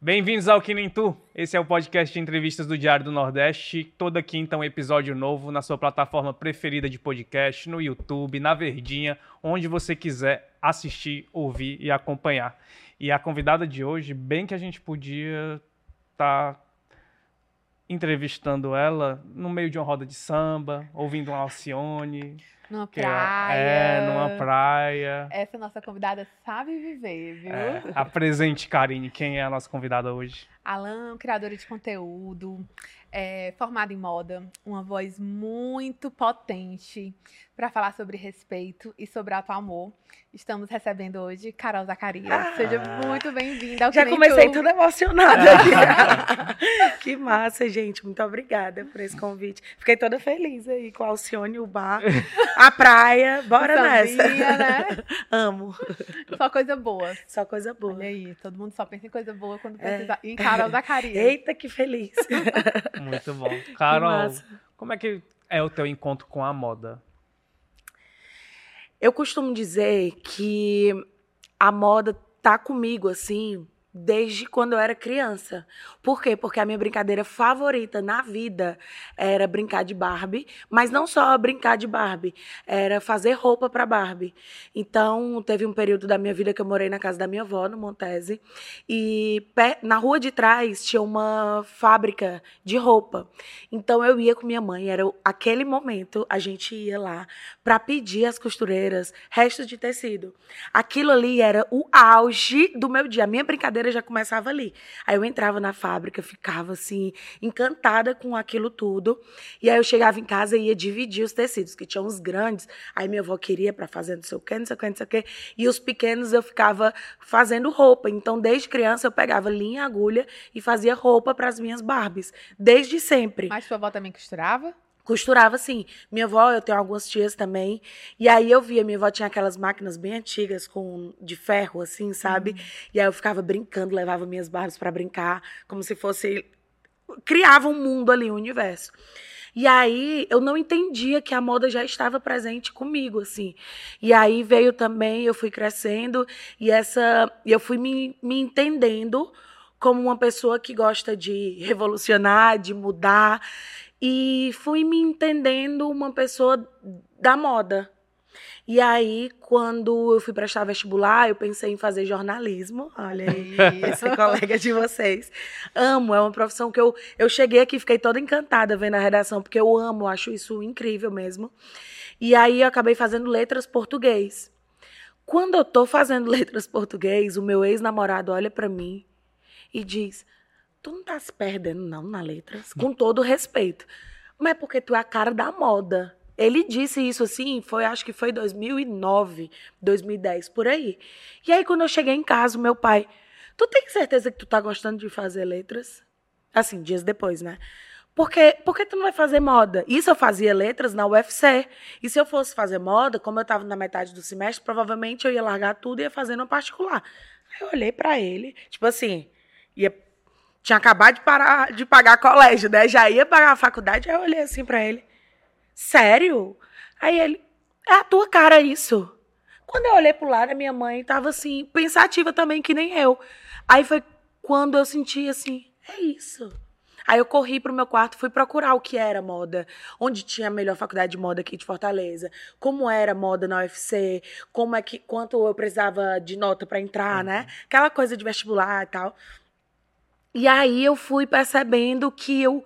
Bem-vindos ao Que Tu. Esse é o podcast de entrevistas do Diário do Nordeste. Toda quinta um episódio novo na sua plataforma preferida de podcast, no YouTube, na Verdinha, onde você quiser assistir, ouvir e acompanhar. E a convidada de hoje, bem que a gente podia estar tá entrevistando ela no meio de uma roda de samba, ouvindo uma Alcione. Numa praia. É, numa praia. Essa nossa convidada sabe viver, viu? É, apresente, Karine, quem é a nossa convidada hoje? Alan, criadora de conteúdo, é, formada em moda, uma voz muito potente para falar sobre respeito e sobre alto amor. Estamos recebendo hoje Carol Zacarias. Ah, Seja muito bem-vinda. Já comecei toda emocionada aqui. que massa, gente. Muito obrigada por esse convite. Fiquei toda feliz aí com a Alcione, o bar, a praia. Bora nessa. Né? Amo. Só coisa boa. Só coisa boa. Olha aí, todo mundo só pensa em coisa boa quando é. precisa. É. Em Carol Zacarias. Eita, que feliz. Muito bom. Carol, como é que é o teu encontro com a moda? Eu costumo dizer que a moda tá comigo assim desde quando eu era criança. Por quê? Porque a minha brincadeira favorita na vida era brincar de Barbie, mas não só brincar de Barbie, era fazer roupa para Barbie. Então, teve um período da minha vida que eu morei na casa da minha avó, no Montese, e na rua de trás tinha uma fábrica de roupa. Então, eu ia com minha mãe, era aquele momento, a gente ia lá para pedir às costureiras restos de tecido. Aquilo ali era o auge do meu dia. A minha brincadeira já começava ali. Aí eu entrava na fábrica, ficava assim, encantada com aquilo tudo. E aí eu chegava em casa e ia dividir os tecidos, que tinham os grandes. Aí minha avó queria para fazer não sei o quê, não sei o quê, não sei o quê. E os pequenos eu ficava fazendo roupa. Então, desde criança, eu pegava linha agulha e fazia roupa para as minhas Barbies. Desde sempre. Mas sua avó também costurava? Costurava assim. Minha avó, eu tenho algumas tias também. E aí eu via, minha avó tinha aquelas máquinas bem antigas com de ferro, assim, sabe? Uhum. E aí eu ficava brincando, levava minhas barbas para brincar, como se fosse. Criava um mundo ali, um universo. E aí eu não entendia que a moda já estava presente comigo, assim. E aí veio também, eu fui crescendo e essa. Eu fui me, me entendendo como uma pessoa que gosta de revolucionar, de mudar. E fui me entendendo uma pessoa da moda. E aí, quando eu fui prestar vestibular, eu pensei em fazer jornalismo. Olha aí, esse colega de vocês. Amo, é uma profissão que eu, eu cheguei aqui, fiquei toda encantada vendo a redação, porque eu amo, acho isso incrível mesmo. E aí, eu acabei fazendo letras português. Quando eu tô fazendo letras português, o meu ex-namorado olha para mim e diz: tu não tá se perdendo, não, na letras. Com todo respeito. Mas é porque tu é a cara da moda. Ele disse isso assim, foi acho que foi 2009, 2010, por aí. E aí, quando eu cheguei em casa, meu pai, tu tem certeza que tu tá gostando de fazer letras? Assim, dias depois, né? Porque, porque tu não vai fazer moda? Isso eu fazia letras na UFC. E se eu fosse fazer moda, como eu estava na metade do semestre, provavelmente eu ia largar tudo e ia fazer no particular. Aí eu olhei para ele, tipo assim, ia tinha acabado de parar de pagar colégio, né? Já ia pagar a faculdade. Aí eu olhei assim para ele. Sério? Aí ele, é a tua cara isso. Quando eu olhei pro lado, a minha mãe tava assim, pensativa também, que nem eu. Aí foi quando eu senti assim, é isso. Aí eu corri pro meu quarto, fui procurar o que era moda, onde tinha a melhor faculdade de moda aqui de Fortaleza, como era moda na UFC, como é que quanto eu precisava de nota para entrar, né? uhum. né? Aquela coisa de vestibular e tal. E aí eu fui percebendo que eu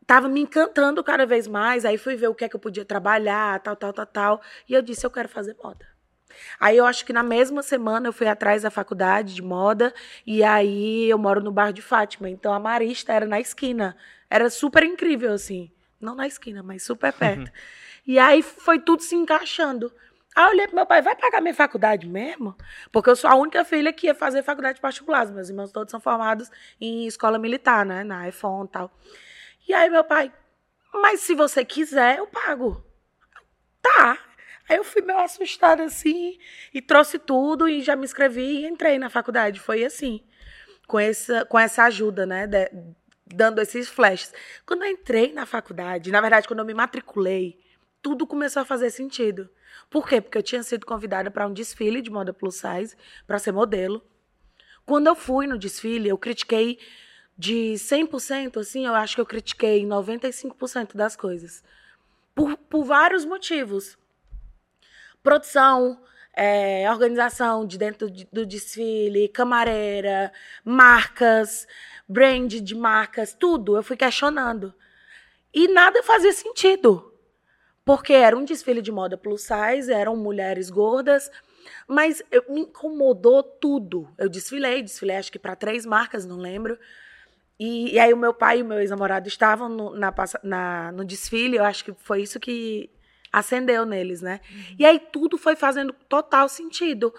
estava me encantando cada vez mais. Aí fui ver o que é que eu podia trabalhar, tal, tal, tal, tal. E eu disse, eu quero fazer moda. Aí eu acho que na mesma semana eu fui atrás da faculdade de moda e aí eu moro no bairro de Fátima. Então a Marista era na esquina. Era super incrível, assim. Não na esquina, mas super perto. e aí foi tudo se encaixando. Aí eu olhei pro meu pai, vai pagar minha faculdade mesmo? Porque eu sou a única filha que ia fazer faculdade particular. Meus irmãos todos são formados em escola militar, né? Na EFON e tal. E aí meu pai, mas se você quiser, eu pago. Tá. Aí eu fui meio assustada assim, e trouxe tudo, e já me inscrevi e entrei na faculdade. Foi assim, com essa, com essa ajuda, né? De, dando esses flashes. Quando eu entrei na faculdade, na verdade, quando eu me matriculei, tudo começou a fazer sentido. Por quê? Porque eu tinha sido convidada para um desfile de moda plus size, para ser modelo. Quando eu fui no desfile, eu critiquei de 100%, assim, eu acho que eu critiquei 95% das coisas. Por, por vários motivos. Produção, é, organização de dentro de, do desfile, camareira, marcas, brand de marcas, tudo. Eu fui questionando. E nada fazia sentido. Porque era um desfile de moda plus size, eram mulheres gordas, mas eu, me incomodou tudo. Eu desfilei, desfilei acho que para três marcas, não lembro. E, e, aí o meu pai e o meu ex-namorado estavam no, na, na, no desfile, eu acho que foi isso que acendeu neles, né? Uhum. E aí tudo foi fazendo total sentido.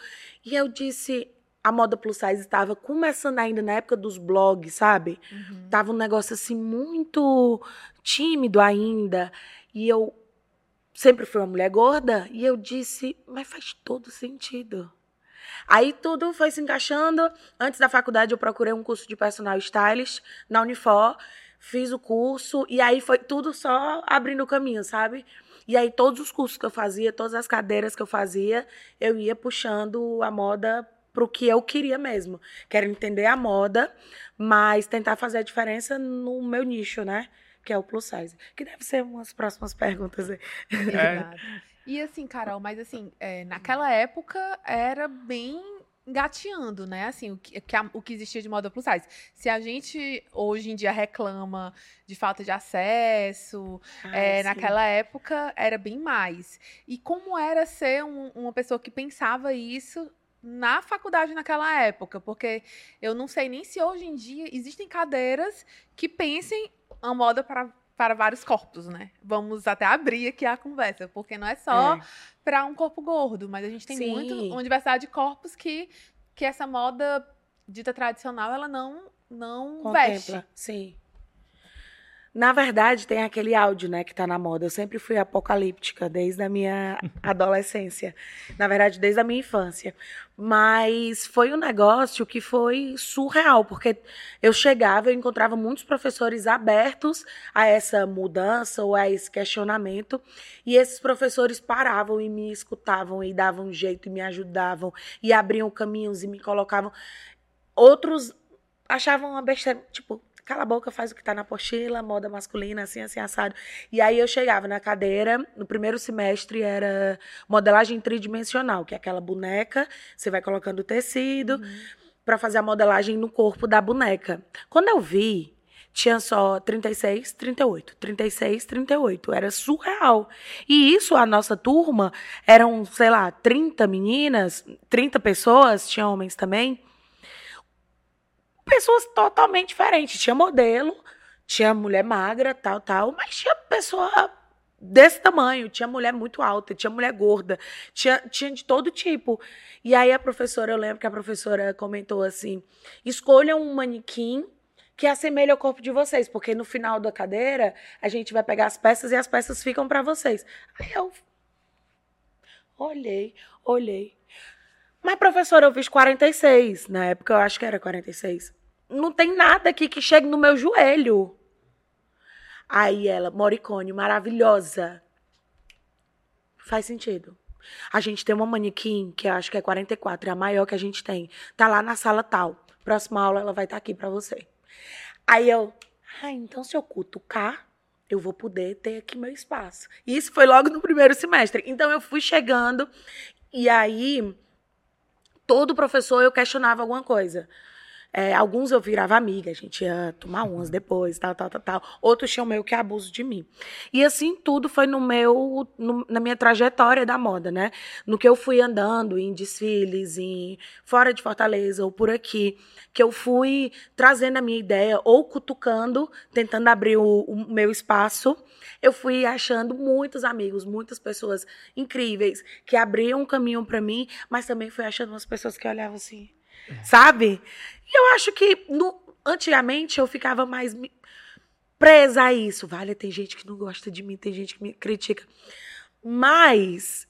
E eu disse, a moda plus size estava começando ainda na época dos blogs, sabe? Uhum. Tava um negócio assim muito tímido ainda. E eu sempre fui uma mulher gorda e eu disse, mas faz todo sentido. Aí tudo foi se encaixando. Antes da faculdade eu procurei um curso de personal stylist na Unifor, fiz o curso e aí foi tudo só abrindo o caminho, sabe? E aí, todos os cursos que eu fazia, todas as cadeiras que eu fazia, eu ia puxando a moda para o que eu queria mesmo. Quero entender a moda, mas tentar fazer a diferença no meu nicho, né? Que é o plus size. Que deve ser umas próximas perguntas aí. É. E assim, Carol, mas assim, é, naquela época era bem engateando, né? Assim, o que, o que existia de moda plus size. Se a gente hoje em dia reclama de falta de acesso, ah, é, naquela época era bem mais. E como era ser um, uma pessoa que pensava isso na faculdade naquela época? Porque eu não sei nem se hoje em dia existem cadeiras que pensem a moda para para vários corpos, né? Vamos até abrir aqui a conversa, porque não é só é. para um corpo gordo, mas a gente tem Sim. muito uma diversidade de corpos que, que essa moda dita tradicional ela não não Contempla. veste. Sim. Na verdade, tem aquele áudio, né, que tá na moda. Eu sempre fui apocalíptica desde a minha adolescência. Na verdade, desde a minha infância. Mas foi um negócio que foi surreal, porque eu chegava, eu encontrava muitos professores abertos a essa mudança ou a esse questionamento, e esses professores paravam e me escutavam e davam um jeito e me ajudavam e abriam caminhos e me colocavam. Outros achavam uma besteira, tipo, cala a boca, faz o que tá na apostila, moda masculina, assim, assim, assado. E aí eu chegava na cadeira, no primeiro semestre era modelagem tridimensional, que é aquela boneca, você vai colocando o tecido uhum. para fazer a modelagem no corpo da boneca. Quando eu vi, tinha só 36, 38, 36, 38. Era surreal. E isso, a nossa turma, eram, sei lá, 30 meninas, 30 pessoas, tinha homens também pessoas totalmente diferentes. Tinha modelo, tinha mulher magra, tal, tal, mas tinha pessoa desse tamanho, tinha mulher muito alta, tinha mulher gorda, tinha, tinha de todo tipo. E aí a professora, eu lembro que a professora comentou assim: escolham um manequim que assemelhe ao corpo de vocês, porque no final da cadeira a gente vai pegar as peças e as peças ficam para vocês. Aí eu olhei, olhei. Mas, professora, eu fiz 46. Na época eu acho que era 46. Não tem nada aqui que chegue no meu joelho. Aí ela, Moricone, maravilhosa. Faz sentido. A gente tem uma manequim, que acho que é 44, é a maior que a gente tem. Tá lá na sala tal. Próxima aula ela vai estar tá aqui para você. Aí eu, ah, então se eu cutucar, eu vou poder ter aqui meu espaço. E isso foi logo no primeiro semestre. Então eu fui chegando e aí todo professor eu questionava alguma coisa. É, alguns eu virava amiga, a gente ia tomar umas depois, tal, tal, tal, tal. Outros tinham meio que abuso de mim. E assim, tudo foi no meu, no, na minha trajetória da moda, né? No que eu fui andando em desfiles, em fora de Fortaleza ou por aqui, que eu fui trazendo a minha ideia ou cutucando, tentando abrir o, o meu espaço, eu fui achando muitos amigos, muitas pessoas incríveis que abriam um caminho para mim, mas também fui achando umas pessoas que olhavam assim, sabe? Eu acho que no, antigamente eu ficava mais presa a isso. Vale, tem gente que não gosta de mim, tem gente que me critica. Mas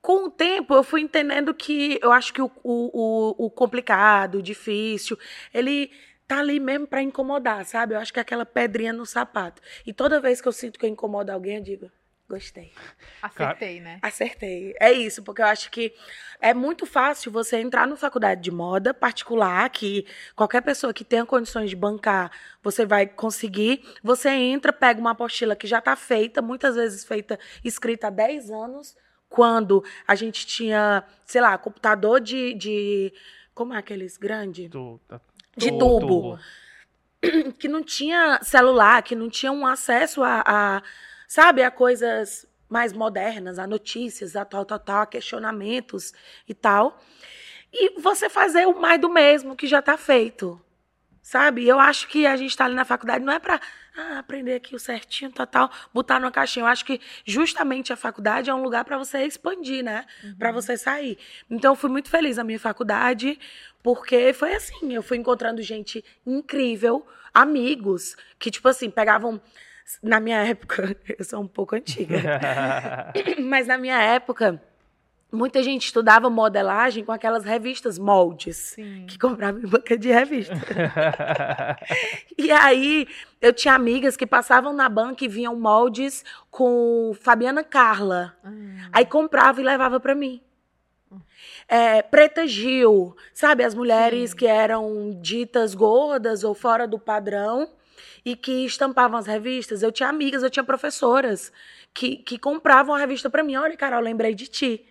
com o tempo eu fui entendendo que eu acho que o, o, o complicado, o difícil, ele tá ali mesmo para incomodar, sabe? Eu acho que é aquela pedrinha no sapato. E toda vez que eu sinto que eu incomodo alguém, eu digo, Gostei. Acertei, né? Acertei. É isso, porque eu acho que é muito fácil você entrar na faculdade de moda particular, que qualquer pessoa que tenha condições de bancar, você vai conseguir. Você entra, pega uma apostila que já está feita, muitas vezes feita, escrita há 10 anos, quando a gente tinha, sei lá, computador de. de como é aqueles grandes? De tu- tubo. que não tinha celular, que não tinha um acesso a, a, sabe, a coisas mais modernas, a notícias, a tal, tal, tal, a questionamentos e tal. E você fazer o mais do mesmo que já está feito. Sabe? Eu acho que a gente está ali na faculdade não é para aprender aqui o certinho, tal, tal, botar numa caixinha. Eu acho que justamente a faculdade é um lugar para você expandir, né? Para você sair. Então, eu fui muito feliz na minha faculdade, porque foi assim: eu fui encontrando gente incrível, amigos, que, tipo assim, pegavam. Na minha época, eu sou um pouco antiga, mas na minha época, muita gente estudava modelagem com aquelas revistas moldes Sim. que comprava em banca de revista. E aí, eu tinha amigas que passavam na banca e vinham moldes com Fabiana Carla. Hum. Aí comprava e levava pra mim. É, Preta Gil, sabe? As mulheres Sim. que eram ditas gordas ou fora do padrão e que estampavam as revistas. Eu tinha amigas, eu tinha professoras que, que compravam a revista pra mim. Olha, Carol, lembrei de ti.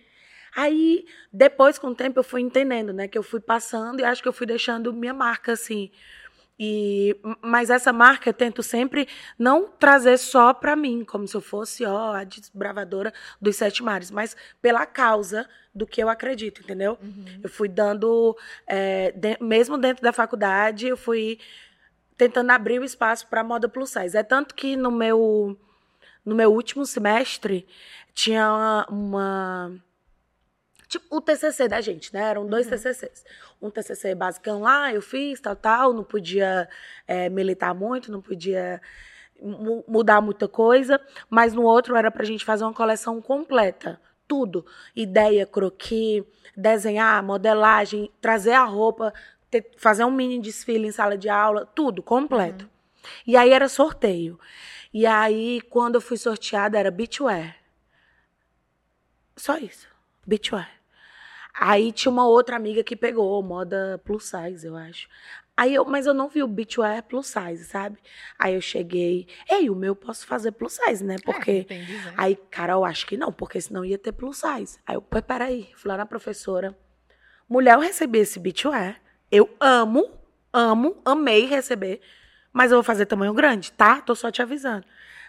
Aí, depois, com o tempo, eu fui entendendo, né? Que eu fui passando e acho que eu fui deixando minha marca, assim. E, mas essa marca eu tento sempre não trazer só pra mim, como se eu fosse, ó, a desbravadora dos sete mares, mas pela causa do que eu acredito, entendeu? Uhum. Eu fui dando, é, de- mesmo dentro da faculdade, eu fui tentando abrir o espaço para moda plus size. É tanto que no meu, no meu último semestre tinha uma, uma- tipo o TCC da gente, né? Eram dois TCCs. Um TCC basicão lá, eu fiz, tal, tal, não podia é, militar muito, não podia mu- mudar muita coisa, mas no outro era pra gente fazer uma coleção completa. Tudo. Ideia, croquis, desenhar, modelagem, trazer a roupa, ter- fazer um mini desfile em sala de aula, tudo, completo. E aí era sorteio. E aí, quando eu fui sorteada, era beachwear. Só isso. Beachwear. Aí tinha uma outra amiga que pegou, moda plus size, eu acho. Aí eu, mas eu não vi o beachwear plus size, sabe? Aí eu cheguei, ei, o meu posso fazer plus size, né? É, Porque dizer. Aí, Carol, acho que não, porque senão ia ter plus size. Aí eu, "Pô, peraí, fui lá na professora. Mulher, eu recebi esse beachwear. Eu amo, amo, amei receber. Mas eu vou fazer tamanho grande, tá? Tô só te avisando.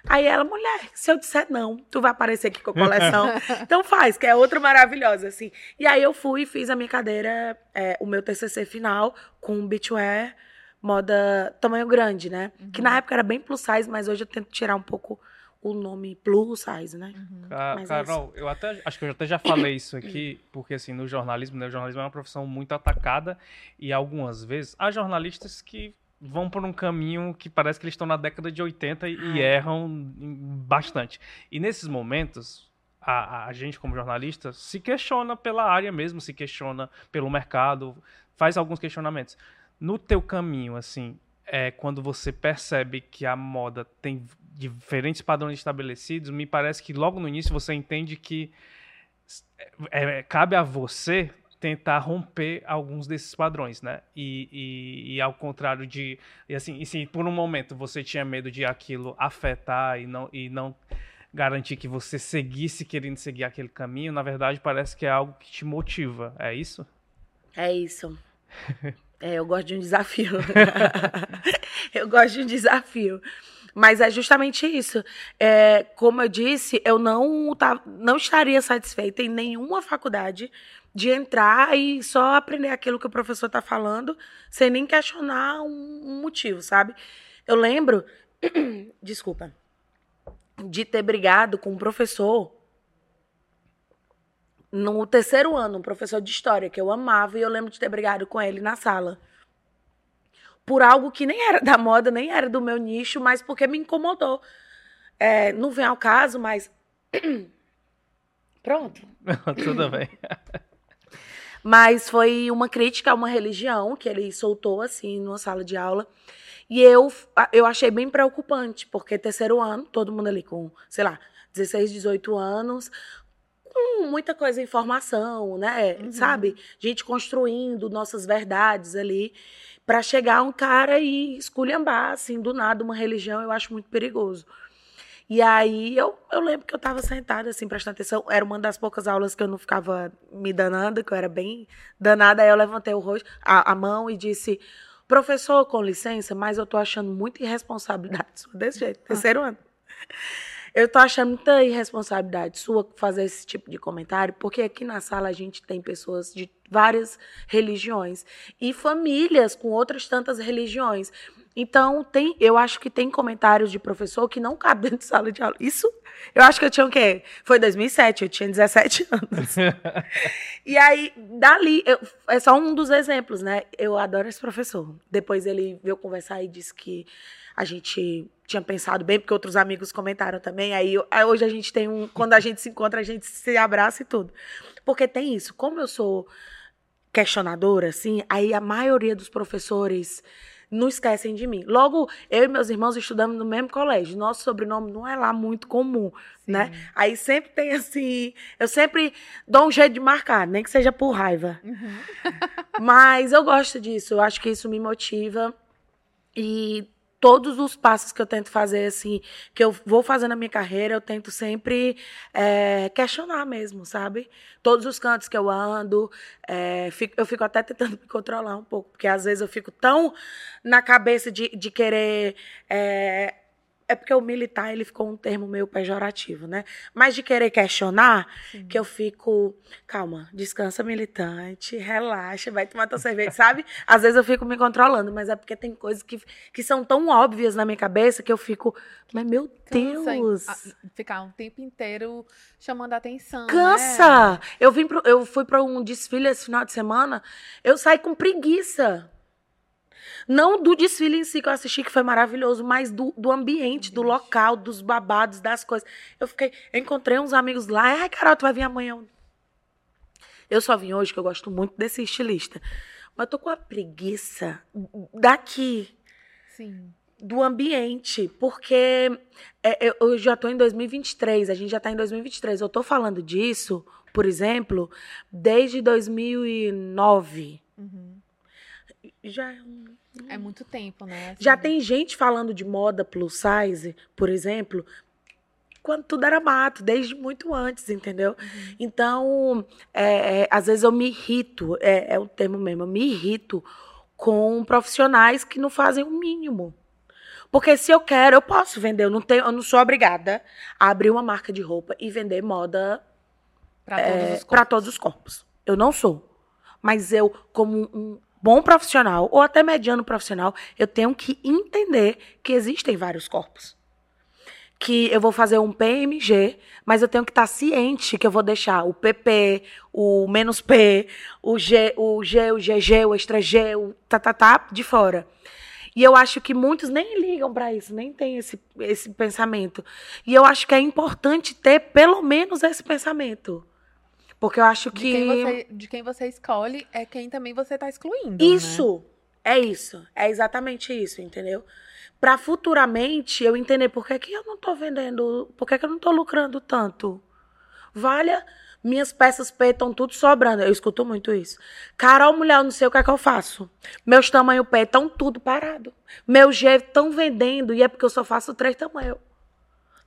Aí ela, mulher, se eu disser não, tu vai aparecer aqui com a coleção. então faz, que é outra maravilhosa, assim. E aí eu fui e fiz a minha cadeira, é, o meu TCC final, com beachwear, moda tamanho grande, né? Que na época era bem plus size, mas hoje eu tento tirar um pouco o nome plus size, né? Ca- Mas é Carol, eu até acho que eu até já falei isso aqui, porque assim, no jornalismo, né, o jornalismo é uma profissão muito atacada e algumas vezes há jornalistas que vão por um caminho que parece que eles estão na década de 80 e, e erram bastante. E nesses momentos, a, a gente como jornalista se questiona pela área mesmo, se questiona pelo mercado, faz alguns questionamentos. No teu caminho, assim, é, quando você percebe que a moda tem diferentes padrões estabelecidos, me parece que logo no início você entende que é, é, cabe a você tentar romper alguns desses padrões, né? E, e- e ao contrário de, e assim, e se por um momento você tinha medo de aquilo afetar e não e não garantir que você seguisse querendo seguir aquele caminho, na verdade parece que é algo que te motiva, é isso? É isso. É, eu gosto de um desafio. eu gosto de um desafio. Mas é justamente isso. É, como eu disse, eu não, não estaria satisfeita em nenhuma faculdade de entrar e só aprender aquilo que o professor está falando, sem nem questionar um motivo, sabe? Eu lembro, desculpa, de ter brigado com um professor no terceiro ano, um professor de história que eu amava, e eu lembro de ter brigado com ele na sala. Por algo que nem era da moda, nem era do meu nicho, mas porque me incomodou. É, não vem ao caso, mas. Pronto. Tudo bem. Mas foi uma crítica a uma religião que ele soltou, assim, numa sala de aula. E eu, eu achei bem preocupante, porque terceiro ano, todo mundo ali com, sei lá, 16, 18 anos, com muita coisa, informação, né? Uhum. Sabe? Gente construindo nossas verdades ali. Pra chegar um cara e esculhambar, assim, do nada, uma religião, eu acho muito perigoso. E aí eu, eu lembro que eu tava sentada, assim, prestando atenção. Era uma das poucas aulas que eu não ficava me danando, que eu era bem danada. Aí eu levantei o rosto, a, a mão e disse: Professor, com licença, mas eu tô achando muita irresponsabilidade desse jeito, terceiro ano. Eu tô achando muita irresponsabilidade sua fazer esse tipo de comentário, porque aqui na sala a gente tem pessoas de várias religiões e famílias com outras tantas religiões. Então, tem, eu acho que tem comentários de professor que não cabem dentro de sala de aula. Isso, eu acho que eu tinha o quê? Foi 2007, eu tinha 17 anos. e aí, dali, eu- é só um dos exemplos, né? Eu adoro esse professor. Depois ele veio conversar e disse que a gente tinha pensado bem, porque outros amigos comentaram também. Aí, eu- aí hoje a gente tem um. Quando a gente se encontra, a gente se abraça e tudo. Porque tem isso. Como eu sou questionadora, assim, aí a maioria dos professores não esquecem de mim. Logo, eu e meus irmãos estudamos no mesmo colégio. Nosso sobrenome não é lá muito comum, né? Aí sempre tem assim. Eu sempre dou um jeito de marcar, nem que seja por raiva. Uhum. Mas eu gosto disso, eu acho que isso me motiva. E todos os passos que eu tento fazer, assim, que eu vou fazer na minha carreira, eu tento sempre é, questionar mesmo, sabe? Todos os cantos que eu ando, é, fico- eu fico até tentando me controlar um pouco, porque às vezes eu fico tão na cabeça de, de querer. É, é porque o militar, ele ficou um termo meio pejorativo, né? Mas de querer questionar, Sim. que eu fico, calma, descansa militante, relaxa, vai tomar tua cerveja, sabe? Às vezes eu fico me controlando, mas é porque tem coisas que, que são tão óbvias na minha cabeça que eu fico, mas meu Cansa Deus. a- ficar um tempo inteiro chamando a atenção. né? Cansa! Eu, vim pro- eu fui para um desfile esse final de semana, eu saí com preguiça. Não do desfile em si que eu assisti, que foi maravilhoso, mas do, do ambiente, do local, dos babados, das coisas. Eu fiquei, eu encontrei uns amigos lá, ai, Carol, tu vai vir amanhã. Eu só vim hoje, que eu gosto muito desse estilista. Mas eu tô com a preguiça daqui Sim. do ambiente, porque é, eu, eu já estou em 2023, a gente já está em 2023. Eu estou falando disso, por exemplo, desde 2009. Uhum. Já, é um- É muito tempo, né? Assim, já tem gente falando de moda plus size, por exemplo, quando tudo era mato, desde muito antes, entendeu? Uhum. Então, é, é, às vezes eu me irrito, é, é o termo mesmo, eu me irrito com profissionais que não fazem o mínimo. Porque se eu quero, eu posso vender. Eu não, tenho, eu não sou obrigada a abrir uma marca de roupa e vender moda Pra todos os para corpos. todos os corpos. Eu não sou. Mas eu, como um bom profissional, ou até mediano profissional, eu tenho que entender que existem vários corpos. Que eu vou fazer um PMG, mas eu tenho que estar ciente que eu vou deixar o PP, o menos P, o G, o G, o GG, o extra G, o tá, tá, tá, de fora. E eu acho que muitos nem ligam para isso, nem tem esse, esse pensamento. E eu acho que é importante ter pelo menos esse pensamento. Porque eu acho De que. quem, você, de quem você escolhe é quem também você tá excluindo. né? Isso, é isso. É exatamente isso, entendeu? Para futuramente eu entender por que, que eu não tô vendendo, por que, que eu não tô lucrando tanto. Valha, minhas peças P estão tudo sobrando. Eu escuto muito isso. Carol, mulher, eu não sei o que é que eu faço. Meus tamanhos P estão tudo parado. Meu G estão vendendo e é porque eu só faço três tamanhos.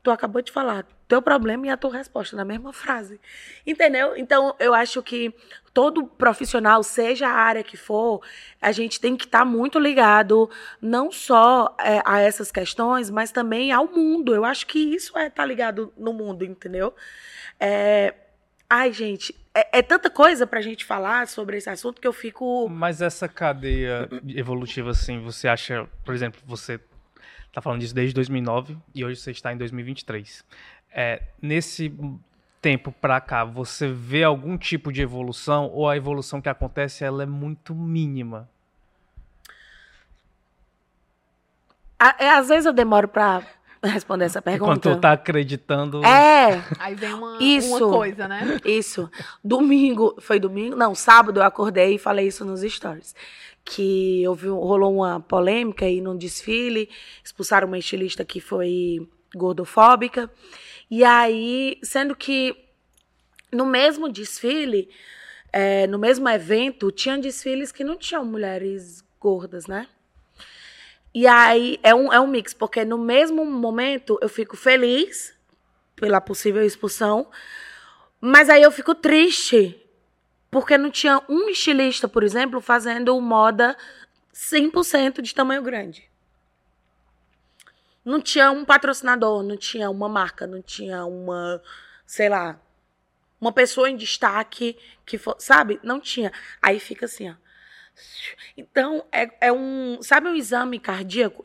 Tu acabou de falar teu problema e a tua resposta na mesma frase. Entendeu? Então, eu acho que todo profissional, seja a área que for, a gente tem que estar muito ligado não só é, a essas questões, mas também ao mundo. Eu acho que isso é estar ligado no mundo, entendeu? É, Ai, gente, é, é tanta coisa pra gente falar sobre esse assunto que eu fico. Mas essa cadeia evolutiva, assim, você acha, por exemplo, você tá falando disso desde 2009 e hoje você está em 2023. É, nesse tempo pra cá, você vê algum tipo de evolução ou a evolução que acontece ela é muito mínima? É, às vezes eu demoro pra responder essa Enquanto pergunta. tu tá acreditando. É, Aí vem uma, Isso. uma coisa, né? Isso. Domingo, foi domingo? Não, sábado eu acordei e falei isso nos stories. Que houve, rolou uma polêmica aí num desfile, expulsaram uma estilista que foi gordofóbica. E aí, sendo que no mesmo desfile, é, no mesmo evento, tinha desfiles que não tinham mulheres gordas, né? E aí é um, é um mix, porque no mesmo momento eu fico feliz pela possível expulsão, mas aí eu fico triste porque não tinha um estilista, por exemplo, fazendo moda 100% de tamanho grande. Não tinha um patrocinador, não tinha uma marca, não tinha uma, sei lá, uma pessoa em destaque que for, sabe? Não tinha. Aí fica assim, ó. Então, é, é um. Sabe um exame cardíaco?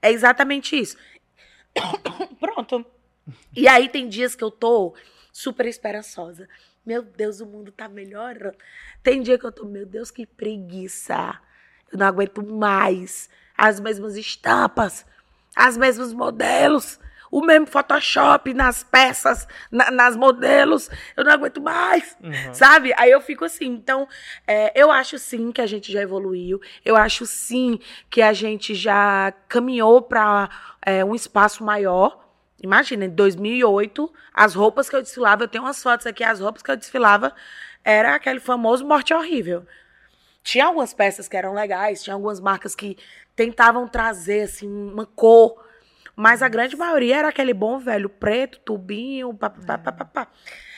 É exatamente isso. Pronto. E aí tem dias que eu tô super esperançosa. Meu Deus, o mundo tá melhorando. Tem dia que eu tô, meu Deus, que preguiça. Eu não aguento mais. As mesmas estampas, as mesmos modelos, o mesmo Photoshop nas peças, na, nas modelos. Eu não aguento mais, uhum. sabe? Aí eu fico assim. Então, é, eu acho sim que a gente já evoluiu. Eu acho sim que a gente já caminhou para é, um espaço maior. Imagina, em 2008, as roupas que eu desfilava, eu tenho umas fotos aqui, as roupas que eu desfilava era aquele famoso morte horrível. Tinha algumas peças que eram legais, tinha algumas marcas que tentavam trazer assim uma cor, mas a grande maioria era aquele bom velho preto, tubinho, papapá.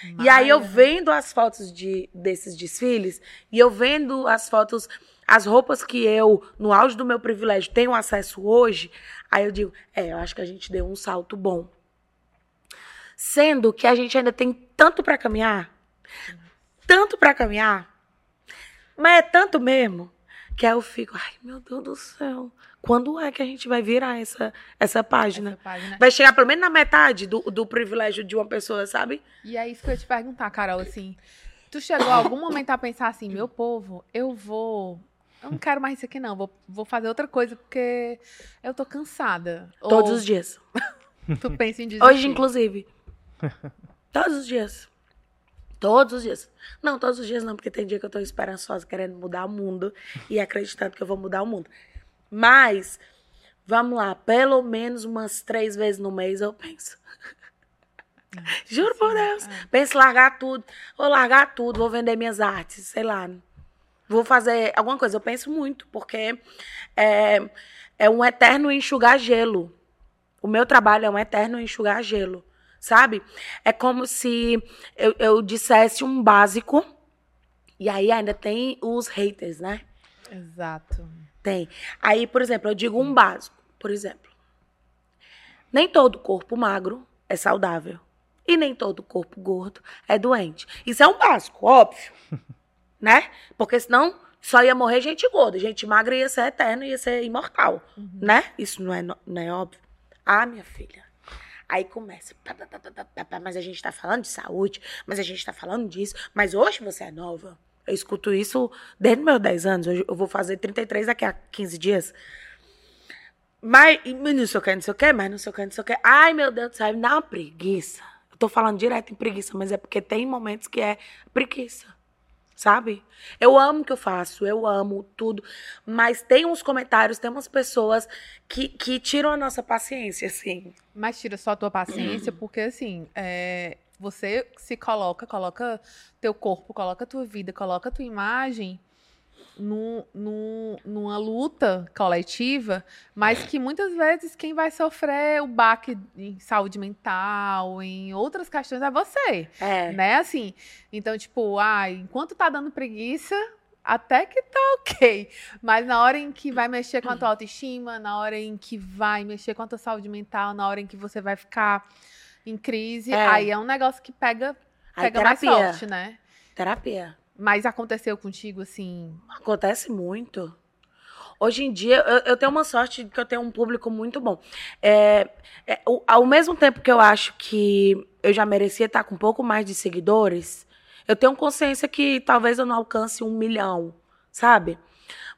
É. E aí eu vendo as fotos de, desses desfiles e eu vendo as fotos as roupas que eu, no auge do meu privilégio, tenho acesso hoje, aí eu digo, é, eu acho que a gente deu um salto bom. Sendo que a gente ainda tem tanto para caminhar, tanto para caminhar, mas é tanto mesmo, que aí eu fico, ai meu Deus do céu, quando é que a gente vai virar essa, essa página? Essa página. Vai chegar pelo menos na metade do, do privilégio de uma pessoa, sabe? E é isso que eu ia te perguntar, Carol, assim, tu chegou a algum momento a pensar assim, meu povo, eu vou eu não quero mais isso aqui, não. Vou, vou fazer outra coisa porque eu tô cansada. Todos Ou... os dias. tu pensa em desistir. Hoje, inclusive. Todos os dias. Todos os dias. Não, todos os dias não, porque tem dia que eu tô esperançosa, querendo mudar o mundo e acreditando que eu vou mudar o mundo. Mas, vamos lá, pelo menos umas três vezes no mês eu penso. Juro por Deus. É. Penso largar tudo. Vou largar tudo, vou vender minhas artes, sei lá vou fazer alguma coisa. Eu penso muito, porque é, é um eterno enxugar gelo. O meu trabalho é um eterno enxugar gelo, sabe? É como se eu, eu dissesse um básico e aí ainda tem os haters, né? Exato. Tem. Aí, por exemplo, eu digo um básico, por exemplo. Nem todo corpo magro é saudável. E nem todo corpo gordo é doente. Isso é um básico, óbvio. né? Porque senão só ia morrer gente gorda, gente magra ia ser eterno, ia ser imortal, uhum. né? Isso não é, não é óbvio. Ah, minha filha. Aí começa, pá, pá, pá, mas a gente tá falando de saúde, mas a gente tá falando disso, mas hoje você é nova. Eu escuto isso desde meus 10 anos, eu vou fazer 33 daqui a 15 dias. Mas, não sei o que, não sei o que, mas não sei o que, não sei o que. Ai, meu Deus do céu, me dá uma preguiça. Eu tô falando direto em preguiça, mas é porque tem momentos que é preguiça sabe? Eu amo o que eu faço, eu amo tudo, mas tem uns comentários, tem umas pessoas que, que tiram a nossa paciência, assim. Mas tira só a tua paciência, porque assim, é, você se coloca, coloca teu corpo, coloca tua vida, coloca tua imagem num, num, numa luta coletiva, mas que muitas vezes quem vai sofrer o baque em saúde mental, em outras questões, é você. É. Né? Assim, então, tipo, ah, enquanto tá dando preguiça, até que tá ok. Mas na hora em que vai mexer com a tua autoestima, na hora em que vai mexer com a tua saúde mental, na hora em que você vai ficar em crise, é. aí é um negócio que pega, pega mais forte, né? Terapia. Mas aconteceu contigo, assim? Acontece muito. Hoje em dia, eu, eu, tenho uma sorte de que eu tenho um público muito bom. É, é, ao mesmo tempo que eu acho que eu já merecia estar com um pouco mais de seguidores, eu tenho consciência que talvez eu não alcance um milhão, sabe?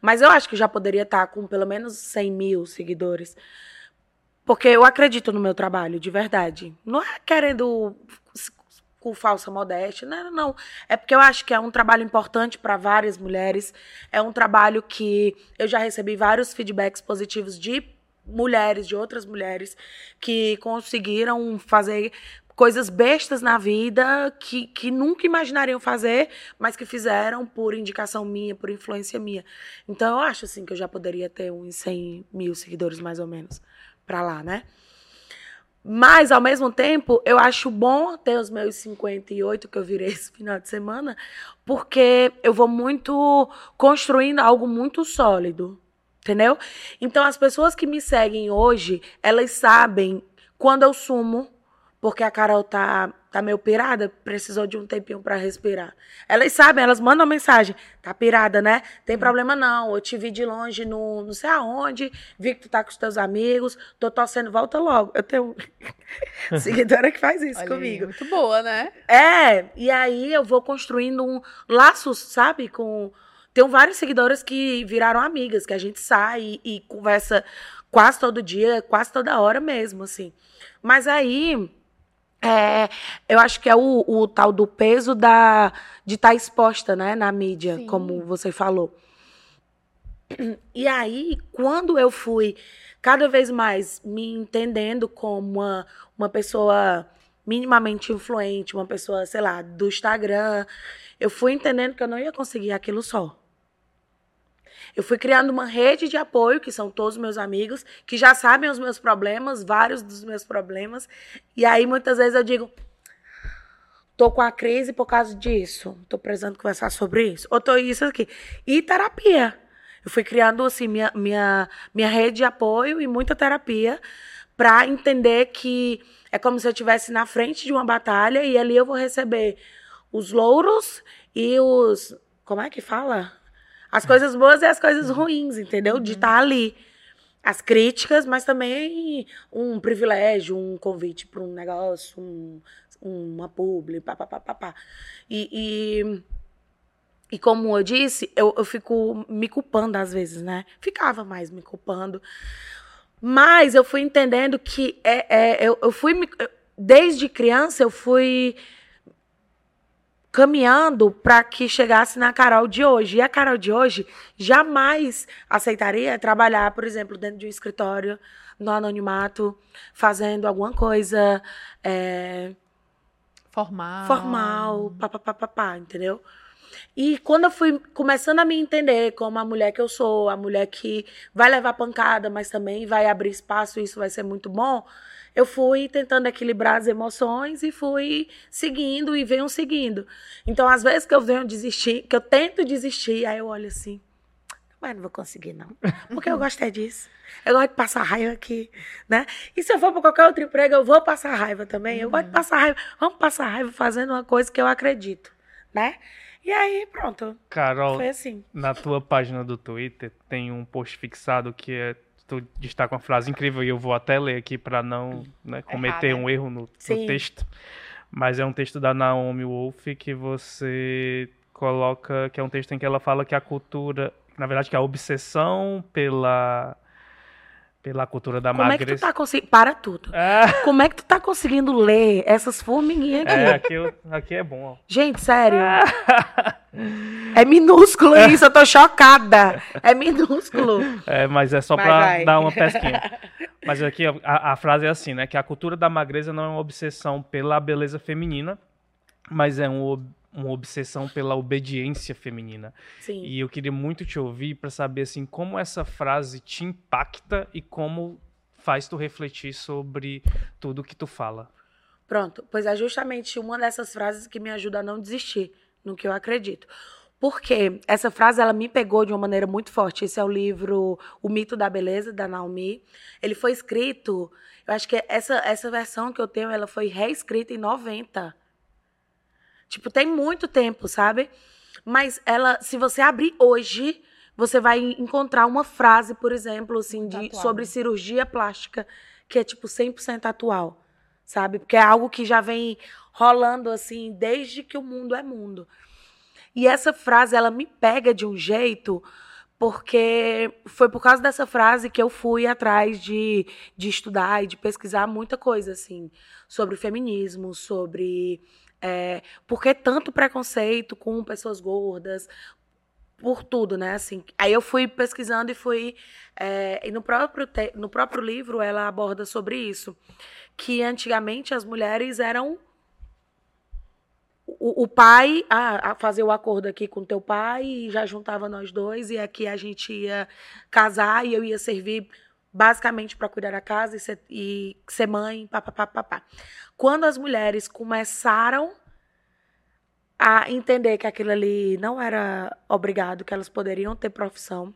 Mas eu acho que já poderia estar com pelo menos 100 mil seguidores. Porque eu acredito no meu trabalho, de verdade. Não é querendo com falsa modéstia. Não, não. É porque eu acho que é um trabalho importante para várias mulheres. É um trabalho que eu já recebi vários feedbacks positivos de mulheres, de outras mulheres, que conseguiram fazer coisas bestas na vida que, que nunca imaginariam fazer, mas que fizeram por indicação minha, por influência minha. Então eu acho assim que eu já poderia ter uns 100 mil seguidores mais ou menos para lá, né? Mas, ao mesmo tempo, eu acho bom ter os meus 58 que eu virei esse final de semana, porque eu vou muito construindo algo muito sólido, entendeu? Então, as pessoas que me seguem hoje, elas sabem quando eu sumo, porque a Carol tá, tá meio pirada, precisou de um tempinho para respirar. Elas sabem, elas mandam mensagem. Tá pirada, né? Tem problema não. Eu te vi de longe no não sei aonde, vi que tu tá com os teus amigos, tô torcendo, volta logo. Eu tenho seguidora que faz isso Olha aí, comigo. Muito boa, né? É, e aí eu vou construindo um laços, sabe, com tenho várias seguidoras que viraram amigas, que a gente sai e, e conversa quase todo dia, quase toda hora mesmo, assim. Mas aí é, eu acho que é o, o tal do peso da, de estar tá exposta né, na mídia, Sim. como você falou. E aí, quando eu fui cada vez mais me entendendo como uma, uma pessoa minimamente influente, uma pessoa, sei lá, do Instagram, eu fui entendendo que eu não ia conseguir aquilo só. Eu fui criando uma rede de apoio, que são todos meus amigos, que já sabem os meus problemas, vários dos meus problemas. E aí, muitas vezes, eu digo: tô com a crise por causa disso, tô precisando conversar sobre isso, ou tô isso aqui. E terapia. Eu fui criando, assim, minha, minha, minha rede de apoio e muita terapia para entender que é como se eu estivesse na frente de uma batalha e ali eu vou receber os louros e os. Como é que fala? As coisas boas e as coisas ruins, entendeu? De estar ali. As críticas, mas também um privilégio, um convite para um negócio, um, uma publi, papapá. Pá, pá. E, e, e como eu disse, eu, eu fico me culpando às vezes, né? Ficava mais me culpando. Mas eu fui entendendo que é, é, eu, eu fui. me- Desde criança, eu fui caminhando para que chegasse na Carol de hoje. E a Carol de hoje jamais aceitaria trabalhar, por exemplo, dentro de um escritório, no anonimato, fazendo alguma coisa é, Formal. formal, papapá, entendeu? E quando eu fui começando a me entender como a mulher que eu sou, a mulher que vai levar pancada, mas também vai abrir espaço, isso vai ser muito bom, eu fui tentando equilibrar as emoções e fui seguindo e venho seguindo. Então, às vezes que eu venho desistir, que eu tento desistir, aí eu olho assim, mas não vou conseguir, não. Porque eu gosto é disso. Eu gosto de passar raiva aqui, né? E se eu for para qualquer outro emprego, eu vou passar raiva também. Eu gosto de passar raiva. Vamos passar raiva fazendo uma coisa que eu acredito, né? E aí, pronto. Carol, Foi assim. na tua página do Twitter tem um post fixado que é tu destaca uma frase incrível e eu vou até ler aqui para não né, cometer um erro no, no texto. Mas é um texto da Naomi Wolf que você coloca, que é um texto em que ela fala que a cultura, na verdade que a obsessão pela pela cultura da Como é que tu magreza. tá conseguindo. Para tudo. Ah, Como é que tu tá conseguindo ler essas formiguinhas aqui? é, aqui, eu- aqui é bom. ó. Gente, sério. É minúsculo isso, eu tô chocada. É minúsculo. É, mas é só Vai, pra vai. dar uma pesquinha. Mas aqui ó, a, a frase é assim, né? Que a cultura da magreza não é uma obsessão pela beleza feminina, mas é um, uma obsessão pela obediência feminina. Sim. E eu queria muito te ouvir pra saber assim como essa frase te impacta e como faz tu refletir sobre tudo que tu fala. Pronto, pois é justamente uma dessas frases que me ajuda a não desistir no que eu acredito. Porque essa frase ela me pegou de uma maneira muito forte. Esse é o livro O Mito da Beleza da Naomi. Ele foi escrito, eu acho que essa essa versão que eu tenho, ela foi reescrita em 90. Tipo, tem muito tempo, sabe? Mas ela, se você abrir hoje, você vai encontrar uma frase, por exemplo, assim, de, sobre cirurgia plástica, que é tipo 100% atual, sabe? Porque é algo que já vem rolando assim desde que o mundo é mundo. E essa frase, ela me pega de um jeito, porque foi por causa dessa frase que eu fui atrás de, de estudar e de pesquisar muita coisa, assim, sobre feminismo, sobre é, por que tanto preconceito com pessoas gordas, por tudo, né? Assim, aí eu fui pesquisando e fui. É, e no próprio, te, no próprio livro ela aborda sobre isso. Que antigamente as mulheres eram. O, o pai, ah, fazer o acordo aqui com teu pai, e já juntava nós dois, e aqui a gente ia casar e eu ia servir basicamente para cuidar da casa e ser, e ser mãe, papapá, papá. Quando as mulheres começaram a entender que aquilo ali não era obrigado, que elas poderiam ter profissão.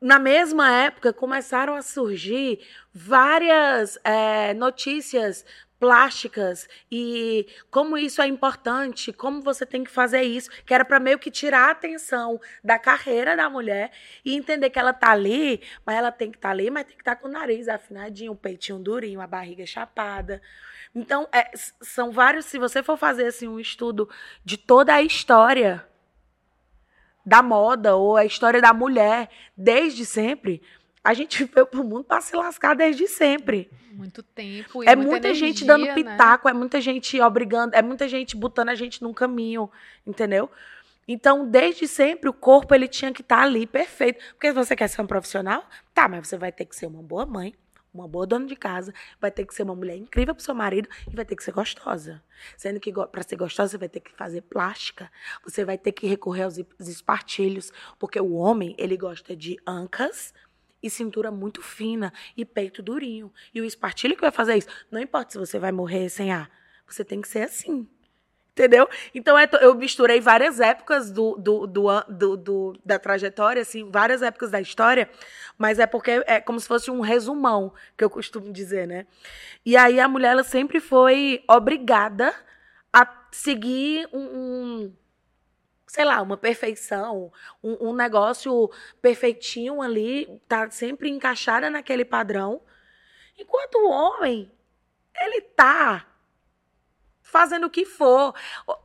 Na mesma época, começaram a surgir várias é, notícias plásticas e como isso é importante, como você tem que fazer isso, que era para meio que tirar a atenção da carreira da mulher e entender que ela tá ali, mas ela tem que estar tá ali, mas tem que estar tá com o nariz afinadinho, o peitinho durinho, a barriga chapada. Então, é, são vários. Se você for fazer assim, um estudo de toda a história da moda ou a história da mulher desde sempre, a gente veio pro mundo para se lascar desde sempre. Muito tempo. é muita, muita energia, gente dando né? pitaco, é muita gente obrigando, é muita gente botando a gente num caminho, entendeu? Então, desde sempre, o corpo ele tinha que estar tá ali perfeito. Porque se você quer ser um profissional, tá, mas você vai ter que ser uma boa mãe, uma boa dona de casa, vai ter que ser uma mulher incrível pro seu marido e vai ter que ser gostosa. Sendo que para ser gostosa você vai ter que fazer plástica, você vai ter que recorrer aos espartilhos, porque o homem, ele gosta de ancas e cintura muito fina e peito durinho. E o espartilho que vai fazer isso, não importa se você vai morrer sem ar, você tem que ser assim. Entendeu? Então é eu misturei várias épocas do, do, do, do, da trajetória, assim, várias épocas da história, mas é porque é como se fosse um resumão, que eu costumo dizer, né? E aí a mulher ela sempre foi obrigada a seguir um sei lá, uma perfeição, um, um, negócio perfeitinho ali, tá sempre encaixada naquele padrão. Enquanto o homem, ele tá fazendo o que for.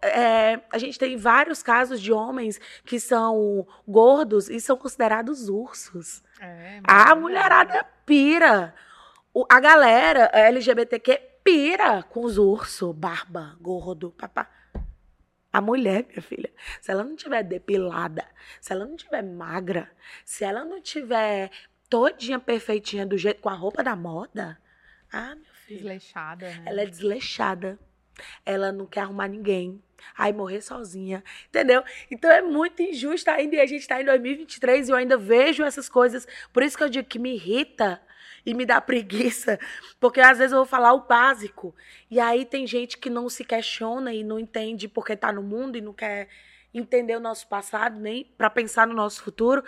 É, a gente tem vários casos de homens que são gordos e são considerados ursos. É, a mulherada pira. O, a galera LGBTQ pira com os ursos, barba, gordo, papá. A mulher, minha filha, se ela não tiver depilada, se ela não tiver magra, se ela não tiver todinha perfeitinha do jeito com a roupa da moda, ah, meu filho. Desleixada. Né? Ela é desleixada. Ela não quer arrumar ninguém. Aí morrer sozinha, entendeu? Então é muito injusto ainda e a gente está em 2023 e eu ainda vejo essas coisas. Por isso que eu digo que me irrita e me dá preguiça, porque às vezes eu vou falar o básico e aí tem gente que não se questiona e não entende porque está no mundo e não quer entender o nosso passado nem para pensar no nosso futuro,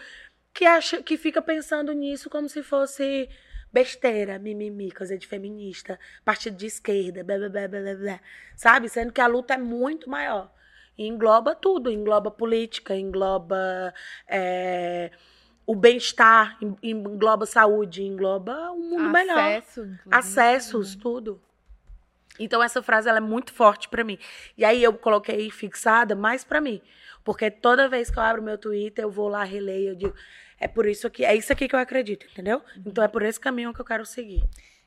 que acha que fica pensando nisso como se fosse besteira, mimimi, coisa de feminista, partido de esquerda, blá, blá, blá, blá, blá, sabe? Sendo que a luta é muito maior. E engloba tudo, engloba política, engloba é, o bem-estar, engloba saúde, engloba um mundo Acesso, melhor. Acessos, tudo. Então essa frase ela é muito forte para mim. E aí eu coloquei fixada mais para mim, porque toda vez que eu abro meu Twitter, eu vou lá releio, eu digo, é por isso que é isso aqui que eu acredito, entendeu? Uhum. Então é por esse caminho que eu quero seguir.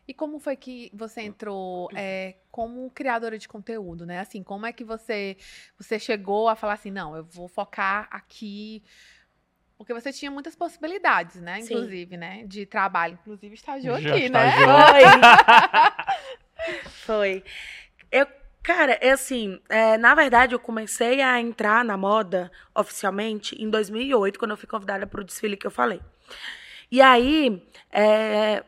E como foi que você entrou é, como criadora de conteúdo, né? Assim, como é que você você chegou a falar assim, não, eu vou focar aqui porque você tinha muitas possibilidades, né? Inclusive, Sim. né? De trabalho. Inclusive, estagiou Já aqui, né? Foi. Foi. Eu Cara, é assim, é, na verdade eu comecei a entrar na moda oficialmente em 2008, quando eu fui convidada para o desfile que eu falei. E aí, é,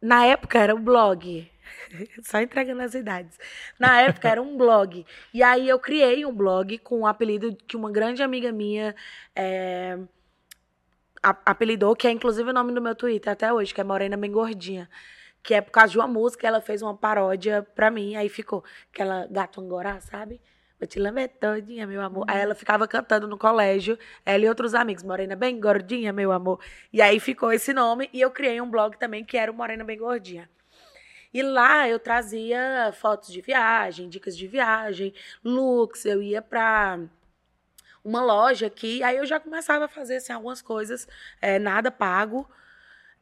na época era o blog, só entregando as idades. Na época era um blog. E aí eu criei um blog com o um apelido que uma grande amiga minha é, apelidou, que é inclusive o nome do meu Twitter até hoje, que é Morena Bem Gordinha que é por causa de uma música, ela fez uma paródia pra mim, aí ficou aquela gato angorá, sabe? Vou te lamber todinha, meu amor. Aí ela ficava cantando no colégio, ela e outros amigos, Morena Bem Gordinha, meu amor. E aí ficou esse nome, e eu criei um blog também, que era o Morena Bem Gordinha. E lá eu trazia fotos de viagem, dicas de viagem, looks, eu ia pra uma loja aqui, aí eu já começava a fazer assim, algumas coisas, é, nada pago,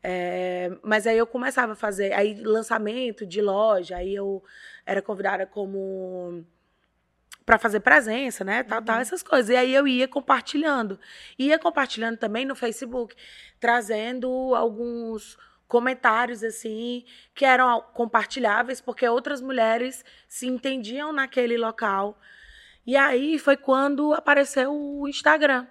é, mas aí eu começava a fazer aí lançamento de loja, aí eu era convidada como para fazer presença, né? Tal, tal, essas coisas. E aí eu ia compartilhando. Ia compartilhando também no Facebook, trazendo alguns comentários assim que eram compartilháveis porque outras mulheres se entendiam naquele local. E aí foi quando apareceu o Instagram.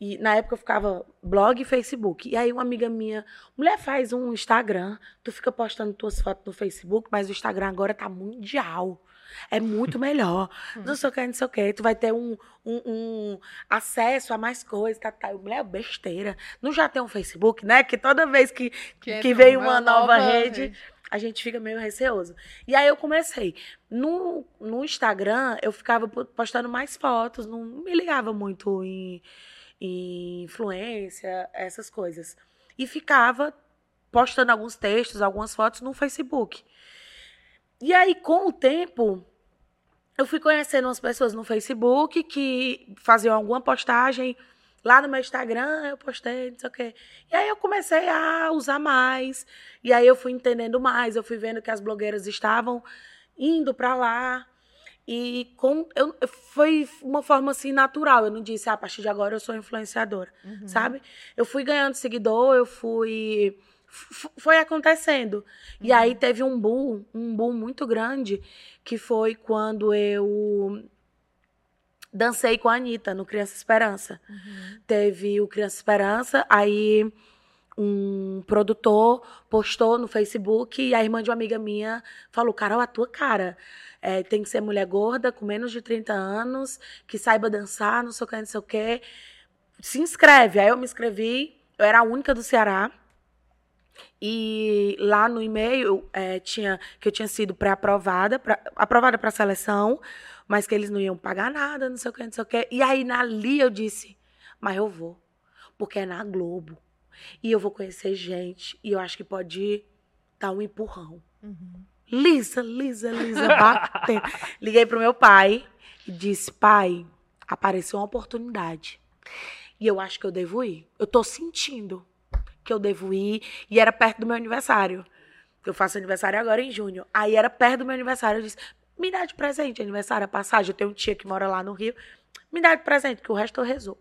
E na época eu ficava blog e Facebook. E aí uma amiga minha, mulher faz um Instagram, tu fica postando tuas fotos no Facebook, mas o Instagram agora tá mundial. É muito melhor. não sei o que, não sei o que. Tu vai ter um, um, um acesso a mais coisas. Tá, tá. Mulher, é besteira. Não já tem um Facebook, né? Que toda vez que, que, que vem uma nova, nova rede, rede, a gente fica meio receoso. E aí eu comecei. No, no Instagram, eu ficava postando mais fotos. Não me ligava muito em influência, essas coisas. E ficava postando alguns textos, algumas fotos no Facebook. E aí, com o tempo, eu fui conhecendo umas pessoas no Facebook que faziam alguma postagem. Lá no meu Instagram, eu postei, não sei o quê. E aí eu comecei a usar mais. E aí eu fui entendendo mais. Eu fui vendo que as blogueiras estavam indo para lá. E com, eu, foi uma forma assim natural. Eu não disse, ah, a partir de agora eu sou influenciadora, uhum. sabe? Eu fui ganhando seguidor, eu fui. Foi acontecendo. Uhum. E aí teve um boom, um boom muito grande, que foi quando eu dancei com a Anitta no Criança Esperança. Uhum. Teve o Criança Esperança, aí um produtor postou no Facebook e a irmã de uma amiga minha falou: Carol, a tua cara. É, tem que ser mulher gorda, com menos de 30 anos, que saiba dançar, não sei o que, não sei o que. Se inscreve. Aí eu me inscrevi, eu era a única do Ceará. E lá no e-mail é, tinha que eu tinha sido pré-aprovada, aprovada para a seleção, mas que eles não iam pagar nada, não sei o que, não sei o que. E aí, ali, eu disse, mas eu vou, porque é na Globo. E eu vou conhecer gente, e eu acho que pode dar um empurrão. Uhum. Lisa, Lisa, Lisa, batendo. Liguei pro meu pai e disse: pai, apareceu uma oportunidade. E eu acho que eu devo ir. Eu tô sentindo que eu devo ir. E era perto do meu aniversário. Eu faço aniversário agora em junho. Aí era perto do meu aniversário. Eu disse: me dá de presente, aniversário, a passagem. Eu tenho um tia que mora lá no Rio. Me dá de presente, que o resto eu resolvo.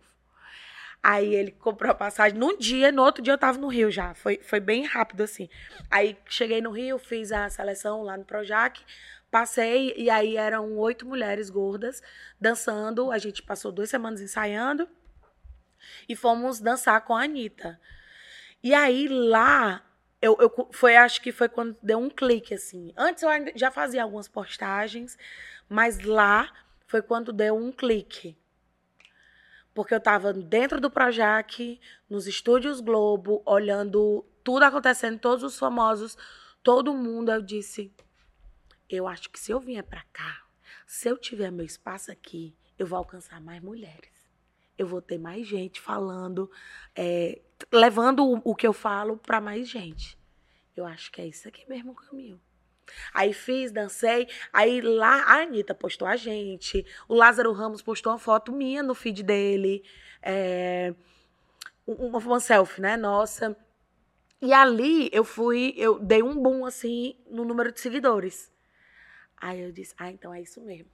Aí ele comprou a passagem num dia, no outro dia eu tava no Rio já. Foi, foi bem rápido assim. Aí cheguei no Rio, fiz a seleção lá no Projac, passei e aí eram oito mulheres gordas dançando. A gente passou duas semanas ensaiando e fomos dançar com a Anitta. E aí lá eu, eu, foi, acho que foi quando deu um clique, assim. Antes eu já fazia algumas postagens, mas lá foi quando deu um clique porque eu estava dentro do Projac, nos estúdios Globo, olhando tudo acontecendo, todos os famosos, todo mundo. Eu disse: eu acho que se eu vier para cá, se eu tiver meu espaço aqui, eu vou alcançar mais mulheres. Eu vou ter mais gente falando, é, levando o, o que eu falo para mais gente. Eu acho que é isso aqui mesmo o caminho. Aí fiz, dancei. Aí lá a Anitta postou a gente. O Lázaro Ramos postou uma foto minha no feed dele. É, uma, uma selfie, né? Nossa. E ali eu fui, eu dei um boom assim no número de seguidores. Aí eu disse, ah, então é isso mesmo.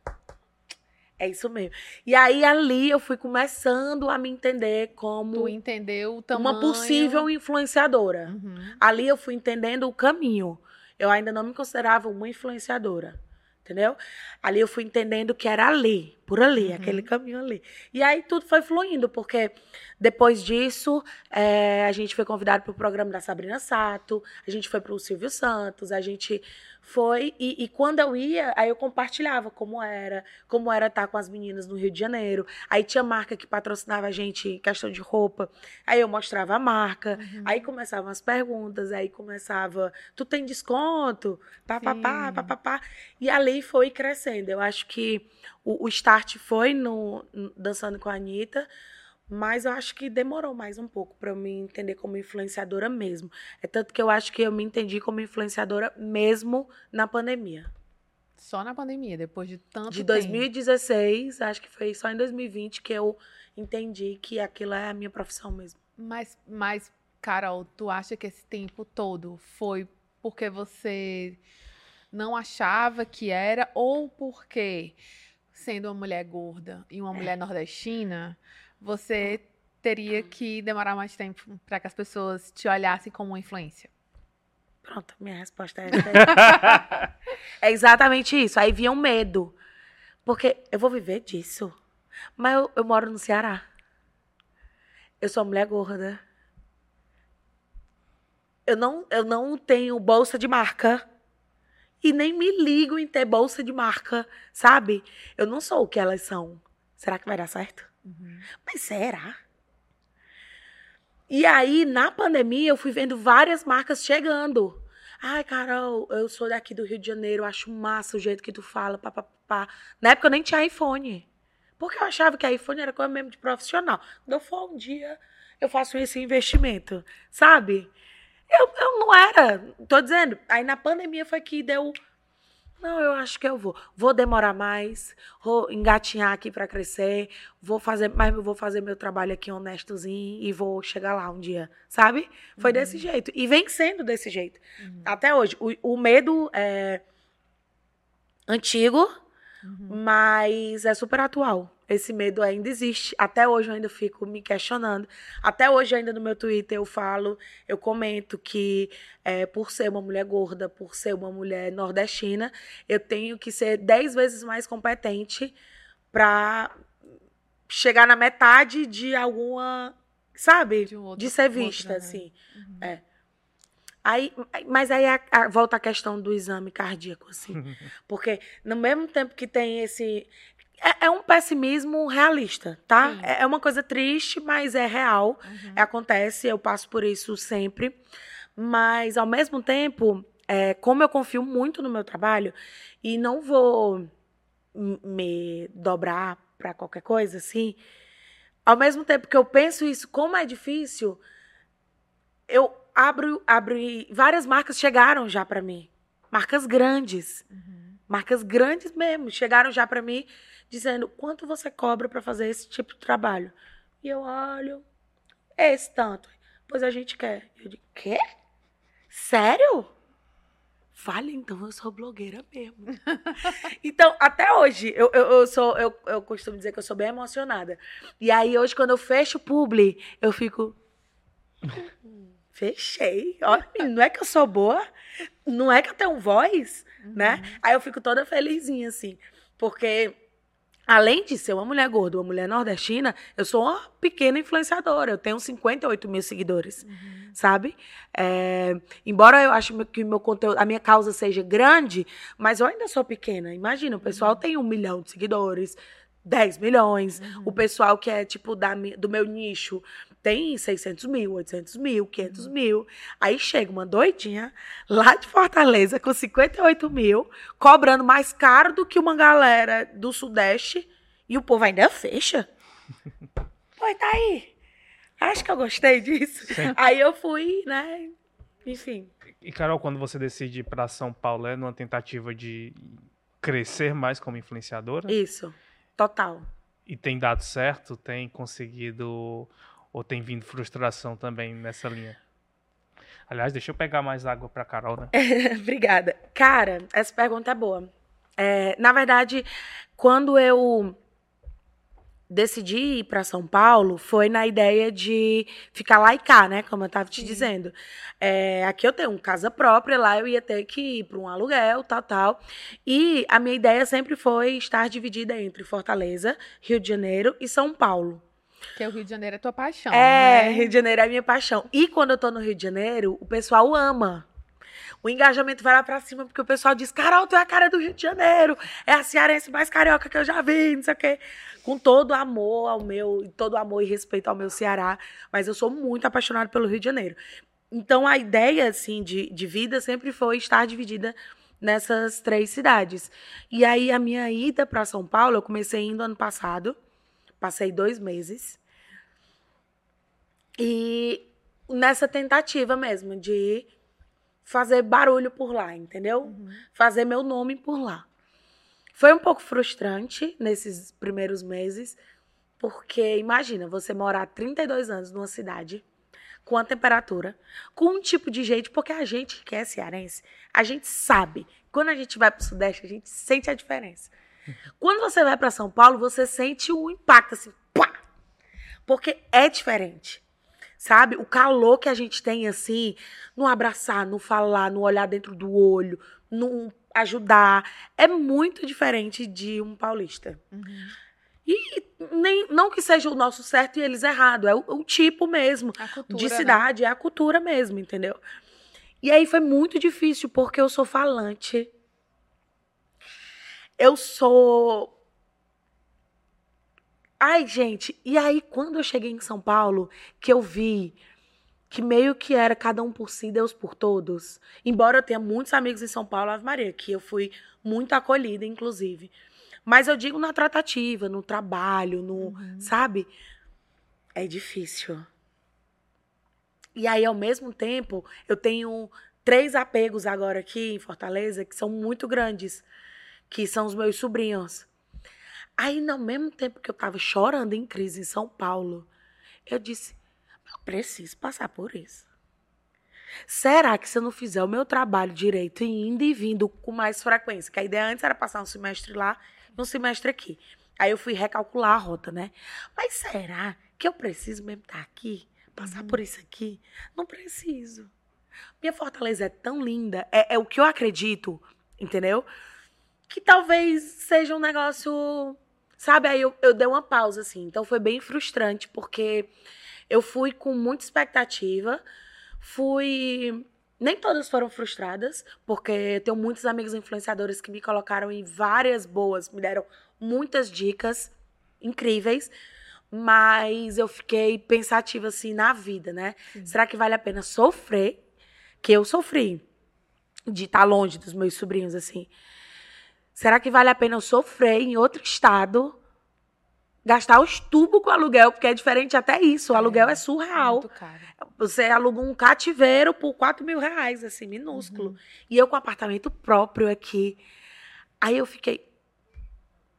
É isso mesmo. E aí ali eu fui começando a me entender como tu entendeu o tamanho... uma possível influenciadora. Uhum. Ali eu fui entendendo o caminho eu ainda não me considerava uma influenciadora. Entendeu? Ali eu fui entendendo que era ali, por ali, uhum. aquele caminho ali. E aí tudo foi fluindo, porque depois disso, é, a gente foi convidado para o programa da Sabrina Sato, a gente foi para o Silvio Santos, a gente foi. E, e, quando eu ia, aí eu compartilhava como era, como era estar com as meninas no Rio de Janeiro. Aí tinha marca que patrocinava a gente em questão de roupa. Aí eu mostrava a marca. Uhum. Aí começavam as perguntas, aí começava, tu tem desconto? Pá, pá, pá, pá, pá, pá. E ali foi crescendo. Eu acho que o, o start foi no, no Dançando com a Anitta. Mas eu acho que demorou mais um pouco para eu me entender como influenciadora mesmo. É tanto que eu acho que eu me entendi como influenciadora mesmo na pandemia. Só na pandemia, depois de tanto De 2016, tempo. acho que foi só em 2020 que eu entendi que aquilo é a minha profissão mesmo. Mas, mas Carol, tu acha que esse tempo todo foi porque você não achava que era ou porque sendo uma mulher gorda e uma mulher nordestina, você teria que demorar mais tempo para que as pessoas te olhassem como uma influência? Pronto, minha resposta é essa. é exatamente isso. Aí vinha um medo. Porque eu vou viver disso. Mas eu, eu moro no Ceará. Eu sou uma mulher gorda. Eu não, eu não tenho bolsa de marca. E nem me ligo em ter bolsa de marca, sabe? Eu não sou o que elas são. Será que vai dar certo? Uhum. Mas será? E aí, na pandemia, eu fui vendo várias marcas chegando. Ai, Carol, eu sou daqui do Rio de Janeiro, acho massa o jeito que tu fala, papapá. Na época eu nem tinha iPhone. Porque eu achava que iPhone era coisa mesmo de profissional. Eu for um dia, eu faço esse investimento, sabe? Eu, eu não era, tô dizendo. Aí na pandemia foi que deu. Não, eu acho que eu vou. Vou demorar mais, vou engatinhar aqui para crescer, vou fazer, mas eu vou fazer meu trabalho aqui honestozinho e vou chegar lá um dia, sabe? Foi Uhum. desse jeito. E vem sendo desse jeito. Uhum. Até hoje. O, o medo é antigo, Uhum. mas é super atual. Esse medo ainda existe. Até hoje eu ainda fico me questionando. Até hoje, ainda no meu Twitter, eu falo, eu comento que é, por ser uma mulher gorda, por ser uma mulher nordestina, eu tenho que ser dez vezes mais competente para chegar na metade de alguma. Sabe? De um outro- de ser outra, vista, né? assim. Uhum. É. Aí, mas aí a- a- volta a questão do exame cardíaco, assim. Porque no mesmo tempo que tem esse. É, é um pessimismo realista, tá? Sim. É é uma coisa triste, mas é real. Uhum. É, acontece, eu passo por isso sempre. Mas, ao mesmo tempo, é, como eu confio muito no meu trabalho e não vou me dobrar para qualquer coisa, assim, ao mesmo tempo que eu penso isso, como é difícil, eu abro, abro e várias marcas chegaram já para mim. Marcas grandes. Uhum. Marcas grandes mesmo. Chegaram já para mim dizendo quanto você cobra para fazer esse tipo de trabalho. E eu olho, esse tanto. Pois a gente quer. Eu digo, quê? Sério? Vale, então eu sou blogueira mesmo. então, até hoje, eu, eu, eu sou, eu, eu costumo dizer que eu sou bem emocionada. E aí, hoje, quando eu fecho o publi, eu fico. "Hum, Fechei. Olha, não é que eu sou boa, não é que eu tenho voz, né? Aí eu fico toda felizinha, assim. Porque, além de ser uma mulher gorda, uma mulher nordestina, eu sou uma pequena influenciadora. Eu tenho 58 mil seguidores, Uhum. sabe? É, embora eu ache que meu conteúdo, a minha causa seja grande, mas eu ainda sou pequena. Imagina, o pessoal tem um milhão de seguidores, 10 milhões. O pessoal que é, tipo, da, do meu nicho tem 600 mil, 800 mil, 500 mil. Aí chega uma doidinha lá de Fortaleza com 58 mil, cobrando mais caro do que uma galera do Sudeste e o povo ainda fecha. Pô, tá aí. Acho que eu gostei disso. Aí eu fui, né? Enfim. E Carol, quando você decide ir para São Paulo, é numa tentativa de crescer mais como influenciadora? Isso. Total. E tem dado certo? Tem conseguido ou tem vindo frustração também nessa linha? Aliás, deixa eu pegar mais água para Carol, né? Obrigada. Cara, essa pergunta é boa. É, na verdade, quando eu decidi ir para São Paulo, foi na ideia de ficar lá e cá, né? Como eu estava te Sim. dizendo. É, aqui eu tenho uma casa própria, lá eu ia ter que ir para um aluguel, tal, tal. E a minha ideia sempre foi estar dividida entre Fortaleza, Rio de Janeiro e São Paulo. Porque o Rio de Janeiro é tua paixão, É, né? Rio de Janeiro é a minha paixão. E quando eu tô no Rio de Janeiro, o pessoal ama. O engajamento vai lá pra cima, porque o pessoal diz: Carol, tu é a cara do Rio de Janeiro. É a cearense mais carioca que eu já vi, não sei o quê. Com todo amor ao meu, todo amor e respeito ao meu Ceará. Mas eu sou muito apaixonada pelo Rio de Janeiro. Então a ideia, assim, de, de vida sempre foi estar dividida nessas três cidades. E aí a minha ida para São Paulo, eu comecei indo ano passado. Passei dois meses. E nessa tentativa mesmo de fazer barulho por lá, entendeu? Uhum. Fazer meu nome por lá. Foi um pouco frustrante nesses primeiros meses, porque imagina, você morar 32 anos numa cidade com a temperatura, com um tipo de gente, porque a gente que é cearense, a gente sabe. Quando a gente vai pro Sudeste, a gente sente a diferença. Quando você vai para São Paulo, você sente um impacto assim, pá! Porque é diferente. Sabe? O calor que a gente tem assim, no abraçar, no falar, no olhar dentro do olho, no ajudar, é muito diferente de um paulista. Uhum. E nem, não que seja o nosso certo e eles errado, é o, o tipo mesmo cultura, de né? cidade, é a cultura mesmo, entendeu? E aí foi muito difícil, porque eu sou falante. Eu sou. Ai, gente, e aí quando eu cheguei em São Paulo, que eu vi que meio que era cada um por si, Deus por todos. Embora eu tenha muitos amigos em São Paulo, Ave Maria, que eu fui muito acolhida, inclusive. Mas eu digo na tratativa, no trabalho, no, sabe? É difícil. E aí, ao mesmo tempo, eu tenho três apegos agora aqui em Fortaleza que são muito grandes, que são os meus sobrinhos. Aí, ao mesmo tempo que eu tava chorando em crise em São Paulo, eu disse: eu preciso passar por isso. Será que se eu não fizer o meu trabalho direito, indo e vindo com mais frequência, que a ideia antes era passar um semestre lá e um semestre aqui. Aí eu fui recalcular a rota, né? Mas será que eu preciso mesmo estar aqui? Passar por isso aqui? Não preciso. Minha Fortaleza é tão linda, é, é o que eu acredito, entendeu? Que talvez seja um negócio. Sabe, aí eu, eu dei uma pausa, assim. Então foi bem frustrante, porque eu fui com muita expectativa, fui. Nem todas foram frustradas, porque eu tenho muitos amigos influenciadores que me colocaram em várias boas, me deram muitas dicas incríveis, mas eu fiquei pensativa assim na vida, né? Será que vale a pena sofrer? Que eu sofri de estar longe dos meus sobrinhos assim. Será que vale a pena eu sofrer em outro estado? Gastar os tubos com aluguel, porque é diferente até isso. O aluguel é surreal. Muito caro. Você aluga um cativeiro por 4 mil reais, assim, minúsculo. E eu com apartamento próprio aqui. Aí eu fiquei.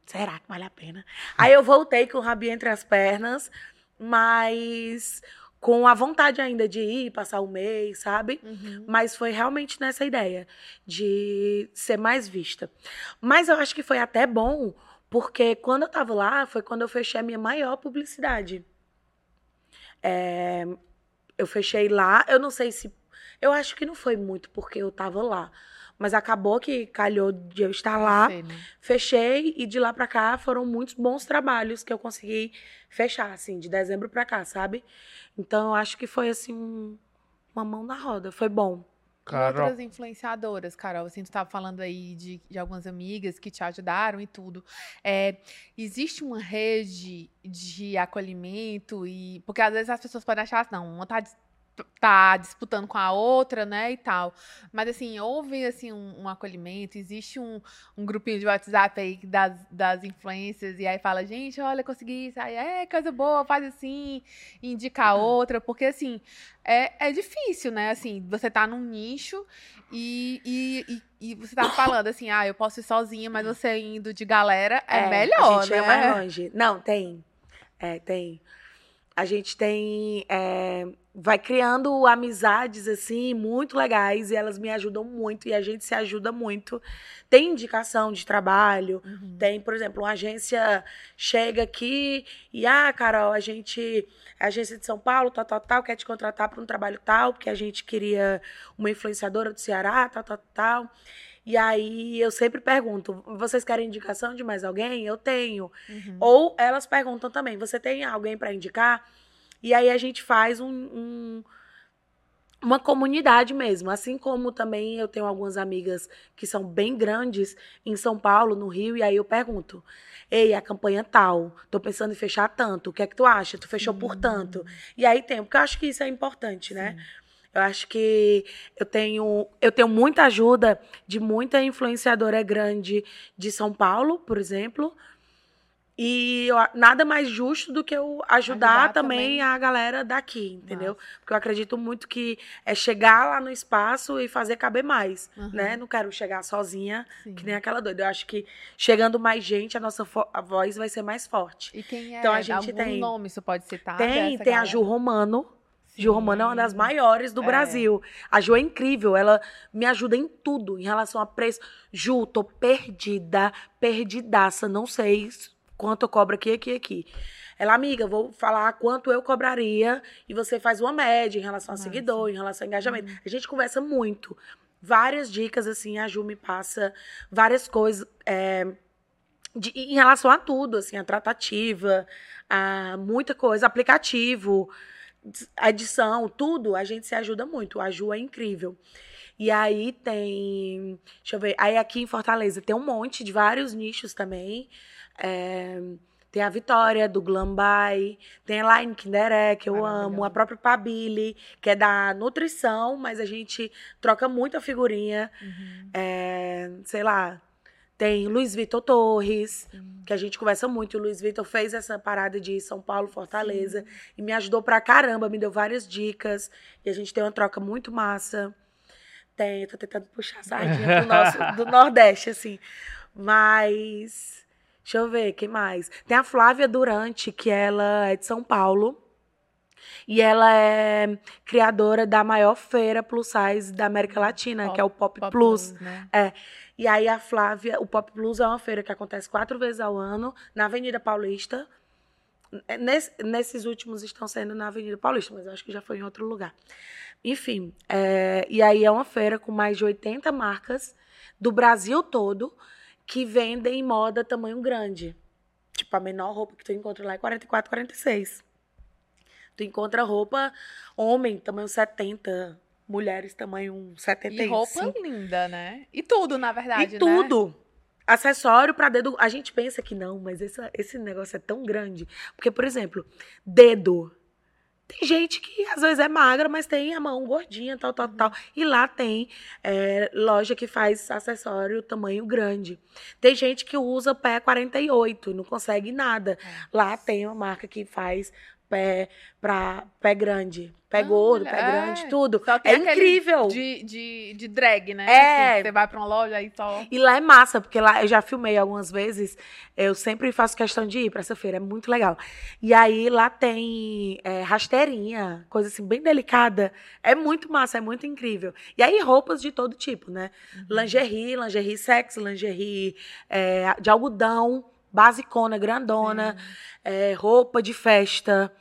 Será que vale a pena? Aí eu voltei com o rabinho entre as pernas, mas com a vontade ainda de ir, passar o mês, sabe? Uhum. Mas foi realmente nessa ideia de ser mais vista. Mas eu acho que foi até bom, porque quando eu tava lá, foi quando eu fechei a minha maior publicidade. É, eu fechei lá, eu não sei se. Eu acho que não foi muito porque eu tava lá. Mas acabou que calhou de eu estar lá. Sei, né? Fechei e de lá pra cá foram muitos bons trabalhos que eu consegui fechar, assim, de dezembro pra cá, sabe? Então eu acho que foi assim um- uma mão na roda, foi bom. Carol. outras influenciadoras, Carol, assim, tu estava falando aí de, de algumas amigas que te ajudaram e tudo. É, existe uma rede de acolhimento e... Porque às vezes as pessoas podem achar assim, não, uma tá, tá disputando com a outra, né, e tal. Mas, assim, houve, assim, um, um acolhimento, existe um, um grupinho de WhatsApp aí das, das influências e aí fala, gente, olha, consegui isso, aí é coisa boa, faz assim, indica a outra, porque, assim, é, é difícil, né? Assim, você tá num nicho e, e, e, e você tá falando assim, ah, eu posso ir sozinha, mas você indo de galera é, melhor, a gente né? é mais longe. Não, tem. É, tem. A gente tem. é, vai criando amizades, assim, muito legais, e elas me ajudam muito, e a gente se ajuda muito. Tem indicação de trabalho, Uhum. tem, por exemplo, uma agência chega aqui e, ah, Carol, a gente, a agência de São Paulo, tal, tal, tal, quer te contratar para um trabalho tal, porque a gente queria uma influenciadora do Ceará, tal, tal, tal. E aí eu sempre pergunto, vocês querem indicação de mais alguém? Eu tenho. Uhum. Ou elas perguntam também, você tem alguém para indicar? E aí a gente faz um, um- uma comunidade mesmo. Assim como também eu tenho algumas amigas que são bem grandes em São Paulo, no Rio, e aí eu pergunto: Ei, a campanha tal, tô pensando em fechar tanto, o que é que tu acha? Tu fechou por tanto? E aí tem, porque eu acho que isso é importante, né? Eu acho que eu tenho, eu tenho muita ajuda de muita influenciadora grande de São Paulo, por exemplo. E eu a- nada mais justo do que eu ajudar, Ajudar também, também. a galera daqui, entendeu? Porque eu acredito muito que é chegar lá no espaço e fazer caber mais, Uhum. né? Não quero chegar sozinha, Sim. que nem aquela doida. Eu acho que chegando mais gente, a nossa a voz vai ser mais forte. E quem é? Então, a gente algum tem- nome você pode citar? tem, tem a galera? Ju Romano, Ju Romana é uma das maiores do É. Brasil. A Ju é incrível, ela me ajuda em tudo em relação a preço. Ju, tô perdida, perdidaça, não sei quanto eu cobro aqui, aqui, aqui. Ela, amiga, vou falar quanto eu cobraria e você faz uma média em relação a seguidor, em relação a engajamento. A gente conversa muito. Várias dicas, assim, a Ju me passa várias coisas. é, de- em relação a tudo, assim, a tratativa, a muita coisa, aplicativo, a edição, tudo, a gente se ajuda muito. A Ju é incrível. E aí tem. Deixa eu ver. Aí aqui em Fortaleza tem um monte de vários nichos também. É, tem a Vitória, do Glambai. Tem a Line Kinderé, que eu amo. A própria Pabili, que é da nutrição, mas a gente troca muita figurinha. Uhum. É, sei lá. Tem Luiz Vitor Torres, que a gente conversa muito. O Luiz Vitor fez essa parada de São Paulo, Fortaleza, e me ajudou pra caramba, me deu várias dicas. E a gente tem uma troca muito massa. Tem, eu tô tentando puxar a sardinha do, nosso, do Nordeste, assim. Mas. Deixa eu ver, quem mais? Tem a Flávia Durante, que ela é de São Paulo. E ela é criadora da maior feira plus size da América Latina, que é o Pop, Pop Plus. né? E aí a Flávia, o Pop Plus é uma feira que acontece quatro vezes ao ano na Avenida Paulista. É, Nesse- nesses últimos estão sendo na Avenida Paulista, mas acho que já foi em outro lugar. Enfim, é, e aí é uma feira com mais de 80 marcas do Brasil todo que vendem moda tamanho grande. Tipo, a menor roupa que tu encontra lá é 44, 46. Tu encontra roupa homem, tamanho 70, mulheres, tamanho 75. E roupa linda, né? E tudo, na verdade, E né? tudo. Acessório pra dedo. A gente pensa que não, mas esse, esse negócio é tão grande. Porque, por exemplo, dedo. Tem gente que às vezes é magra, mas tem a mão gordinha, tal, tal, tal. E lá tem é, loja que faz acessório tamanho grande. Tem gente que usa pé 48 e não consegue nada. Lá tem uma marca que faz pé pra pé grande. Pé gordo, pé Olha, grande, é. tudo. É aquele incrível. De, de, de drag, né? É. Assim, você vai pra uma loja e só. E lá é massa, porque lá eu já filmei algumas vezes. Eu sempre faço questão de ir pra essa feira, é muito legal. E aí lá tem é, rasteirinha, coisa assim, bem delicada. É muito massa, é muito incrível. E aí roupas de todo tipo, né? Lingerie, lingerie sexy, lingerie é, de algodão, basicona, grandona, é, roupa de festa.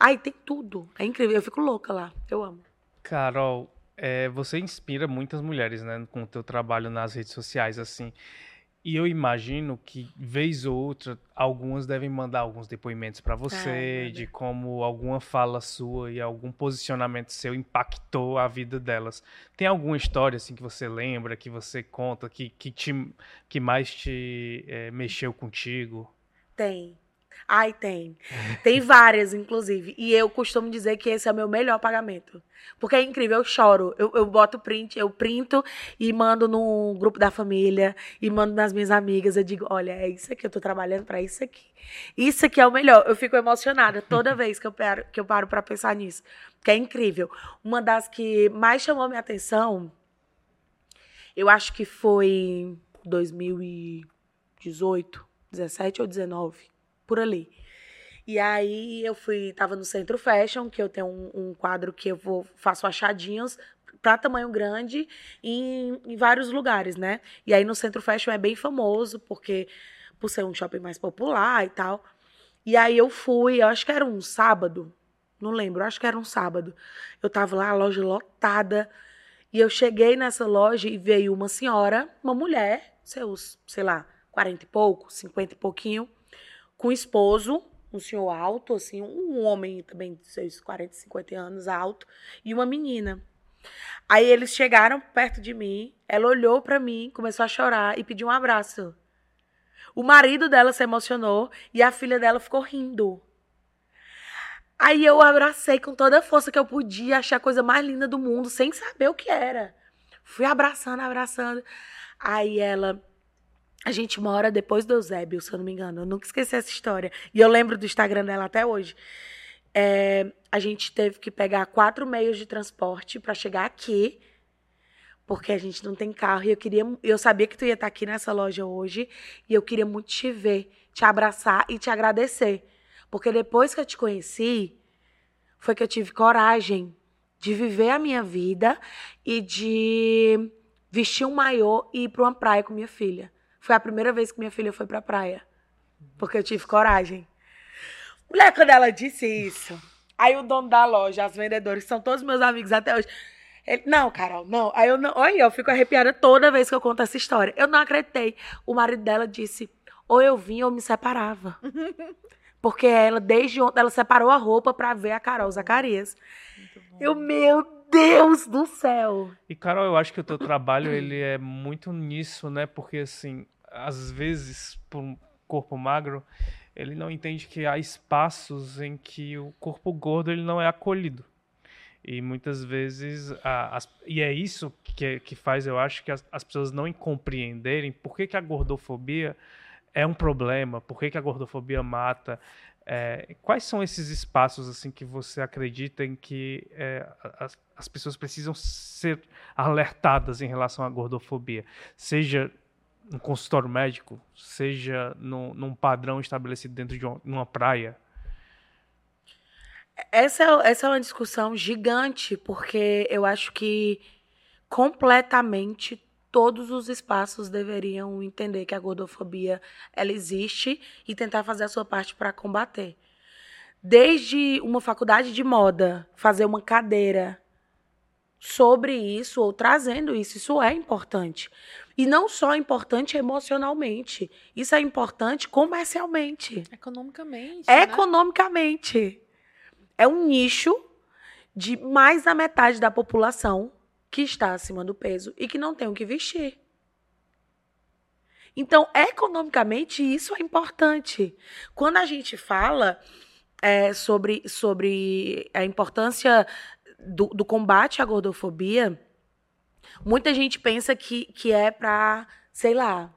Ai, tem tudo. É incrível, eu fico louca lá. Eu amo. Carol, é, você inspira muitas mulheres, né, com o teu trabalho nas redes sociais, assim. E eu imagino que, vez ou outra, algumas devem mandar alguns depoimentos pra você, manda. de como alguma fala sua e algum posicionamento seu impactou a vida delas. Tem alguma história, assim, que você lembra, que você conta, que, que, te, que mais te é, mexeu contigo? Tem. Ai, tem. Tem várias, inclusive. E eu costumo dizer que esse é o meu melhor pagamento. Porque é incrível, eu choro. Eu, eu boto print, eu printo e mando no grupo da família e mando nas minhas amigas. Eu digo, olha, é isso aqui, eu tô trabalhando pra isso aqui. Isso aqui é o melhor. Eu fico emocionada toda vez que eu paro, que eu paro pra pensar nisso. Porque é incrível. Uma das que mais chamou minha atenção, eu acho que foi 2018, 17 ou 19 por ali. E aí eu fui, tava no Centro Fashion, que eu tenho um, um quadro que eu vou, faço achadinhos para tamanho grande em, em vários lugares, né? E aí no Centro Fashion é bem famoso, porque por ser um shopping mais popular e tal. E aí eu fui, eu acho que era um sábado, não lembro, acho que era um sábado. Eu tava lá, a loja lotada, e eu cheguei nessa loja e veio uma senhora, uma mulher, seus, sei lá, 40 e pouco, 50 e pouquinho, com o esposo, um senhor alto, assim, um homem também de seus 40, 50 anos, alto, e uma menina. Aí eles chegaram perto de mim, ela olhou pra mim, começou a chorar e pediu um abraço. O marido dela se emocionou e a filha dela ficou rindo. Aí eu abracei com toda a força que eu podia, achei a coisa mais linda do mundo, sem saber o que era. Fui abraçando, abraçando. Aí ela, a gente mora depois do Eusébio, se eu não me engano. Eu nunca esqueci essa história. E eu lembro do Instagram dela até hoje. É, a gente teve que pegar quatro meios de transporte para chegar aqui, porque a gente não tem carro. E eu queria, eu sabia que tu ia estar aqui nessa loja hoje, e eu queria muito te ver, te abraçar e te agradecer, porque depois que eu te conheci, foi que eu tive coragem de viver a minha vida e de vestir um maiô e ir para uma praia com minha filha. Foi a primeira vez que minha filha foi para a praia. Porque eu tive coragem. Mulher, quando ela disse isso, aí o dono da loja, as vendedores, são todos meus amigos até hoje. Ele, não, Carol, não. Aí eu não. Olha, eu fico arrepiada toda vez que eu conto essa história. Eu não acreditei. O marido dela disse: ou eu vinha ou me separava. Porque ela, desde ontem, ela separou a roupa para ver a Carol Zacarias. Eu, meu Deus do céu! E, Carol, eu acho que o teu trabalho, ele é muito nisso, né? Porque, assim, às vezes, por um corpo magro, ele não entende que há espaços em que o corpo gordo, ele não é acolhido. E muitas vezes, a, as, e é isso que, que faz, eu acho, que as, as pessoas não compreenderem por que, que a gordofobia é um problema, por que, que a gordofobia mata. É, quais são esses espaços assim que você acredita em que é, as, as pessoas precisam ser alertadas em relação à gordofobia? Seja no consultório médico, seja no, num padrão estabelecido dentro de uma, uma praia, essa, é, essa é uma discussão gigante, porque eu acho que completamente todos os espaços deveriam entender que a gordofobia ela existe e tentar fazer a sua parte para combater. Desde uma faculdade de moda, fazer uma cadeira sobre isso ou trazendo isso, isso é importante. E não só importante emocionalmente, isso é importante comercialmente. Economicamente. Né? Economicamente. Né? é um nicho de mais da metade da população que está acima do peso e que não tem o que vestir. Então, economicamente, isso é importante. Quando a gente fala é, sobre, sobre a importância do, do, combate à gordofobia, muita gente pensa que, que é para, sei lá,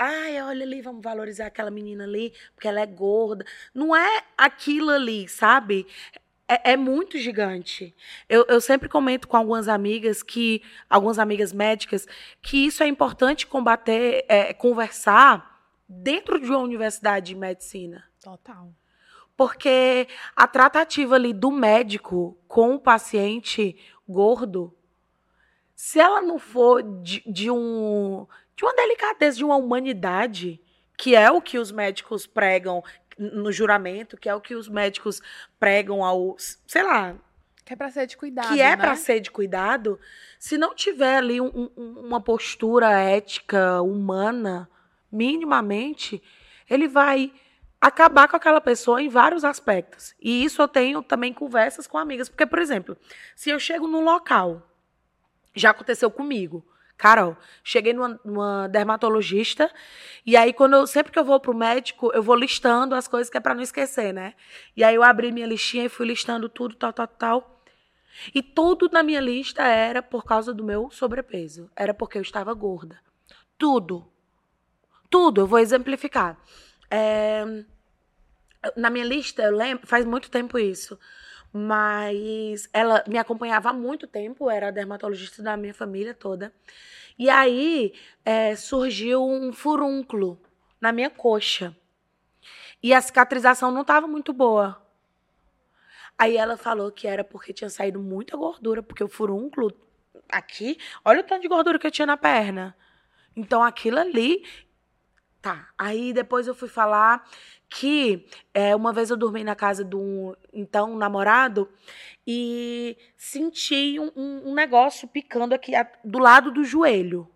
Ai, olha ali, vamos valorizar aquela menina ali, porque ela é gorda. Não é aquilo ali, sabe? É, é muito gigante. Eu, eu, sempre comento com algumas amigas que, algumas amigas médicas, que isso é importante combater, é, conversar dentro de uma universidade de medicina. Total. Porque a tratativa ali do médico com o paciente gordo, se ela não for de, de um de uma delicadeza, de uma humanidade, que é o que os médicos pregam no juramento, que é o que os médicos pregam ao, sei lá, que é para ser de cuidado. Que é né? para ser de cuidado. Se não tiver ali um, um, uma postura ética, humana, minimamente, ele vai acabar com aquela pessoa em vários aspectos. E isso eu tenho também conversas com amigas. Porque, por exemplo, se eu chego num local, já aconteceu comigo. Carol, cheguei numa, numa, dermatologista e aí quando eu, sempre que eu vou pro médico, eu vou listando as coisas que é para não esquecer, né? E aí eu abri minha listinha e fui listando tudo, tal, tal, tal. E tudo na minha lista era por causa do meu sobrepeso, era porque eu estava gorda. Tudo. Tudo, eu vou exemplificar. É, na minha lista, eu lembro, faz muito tempo isso. Mas ela me acompanhava há muito tempo, era dermatologista da minha família toda. E aí é, surgiu um furúnculo na minha coxa. E a cicatrização não estava muito boa. Aí ela falou que era porque tinha saído muita gordura, porque o furúnculo aqui, olha o tanto de gordura que eu tinha na perna. Então aquilo ali. Tá. Aí depois eu fui falar que é, uma vez eu dormi na casa de um então namorado e senti um, um, negócio picando aqui a, do lado do joelho.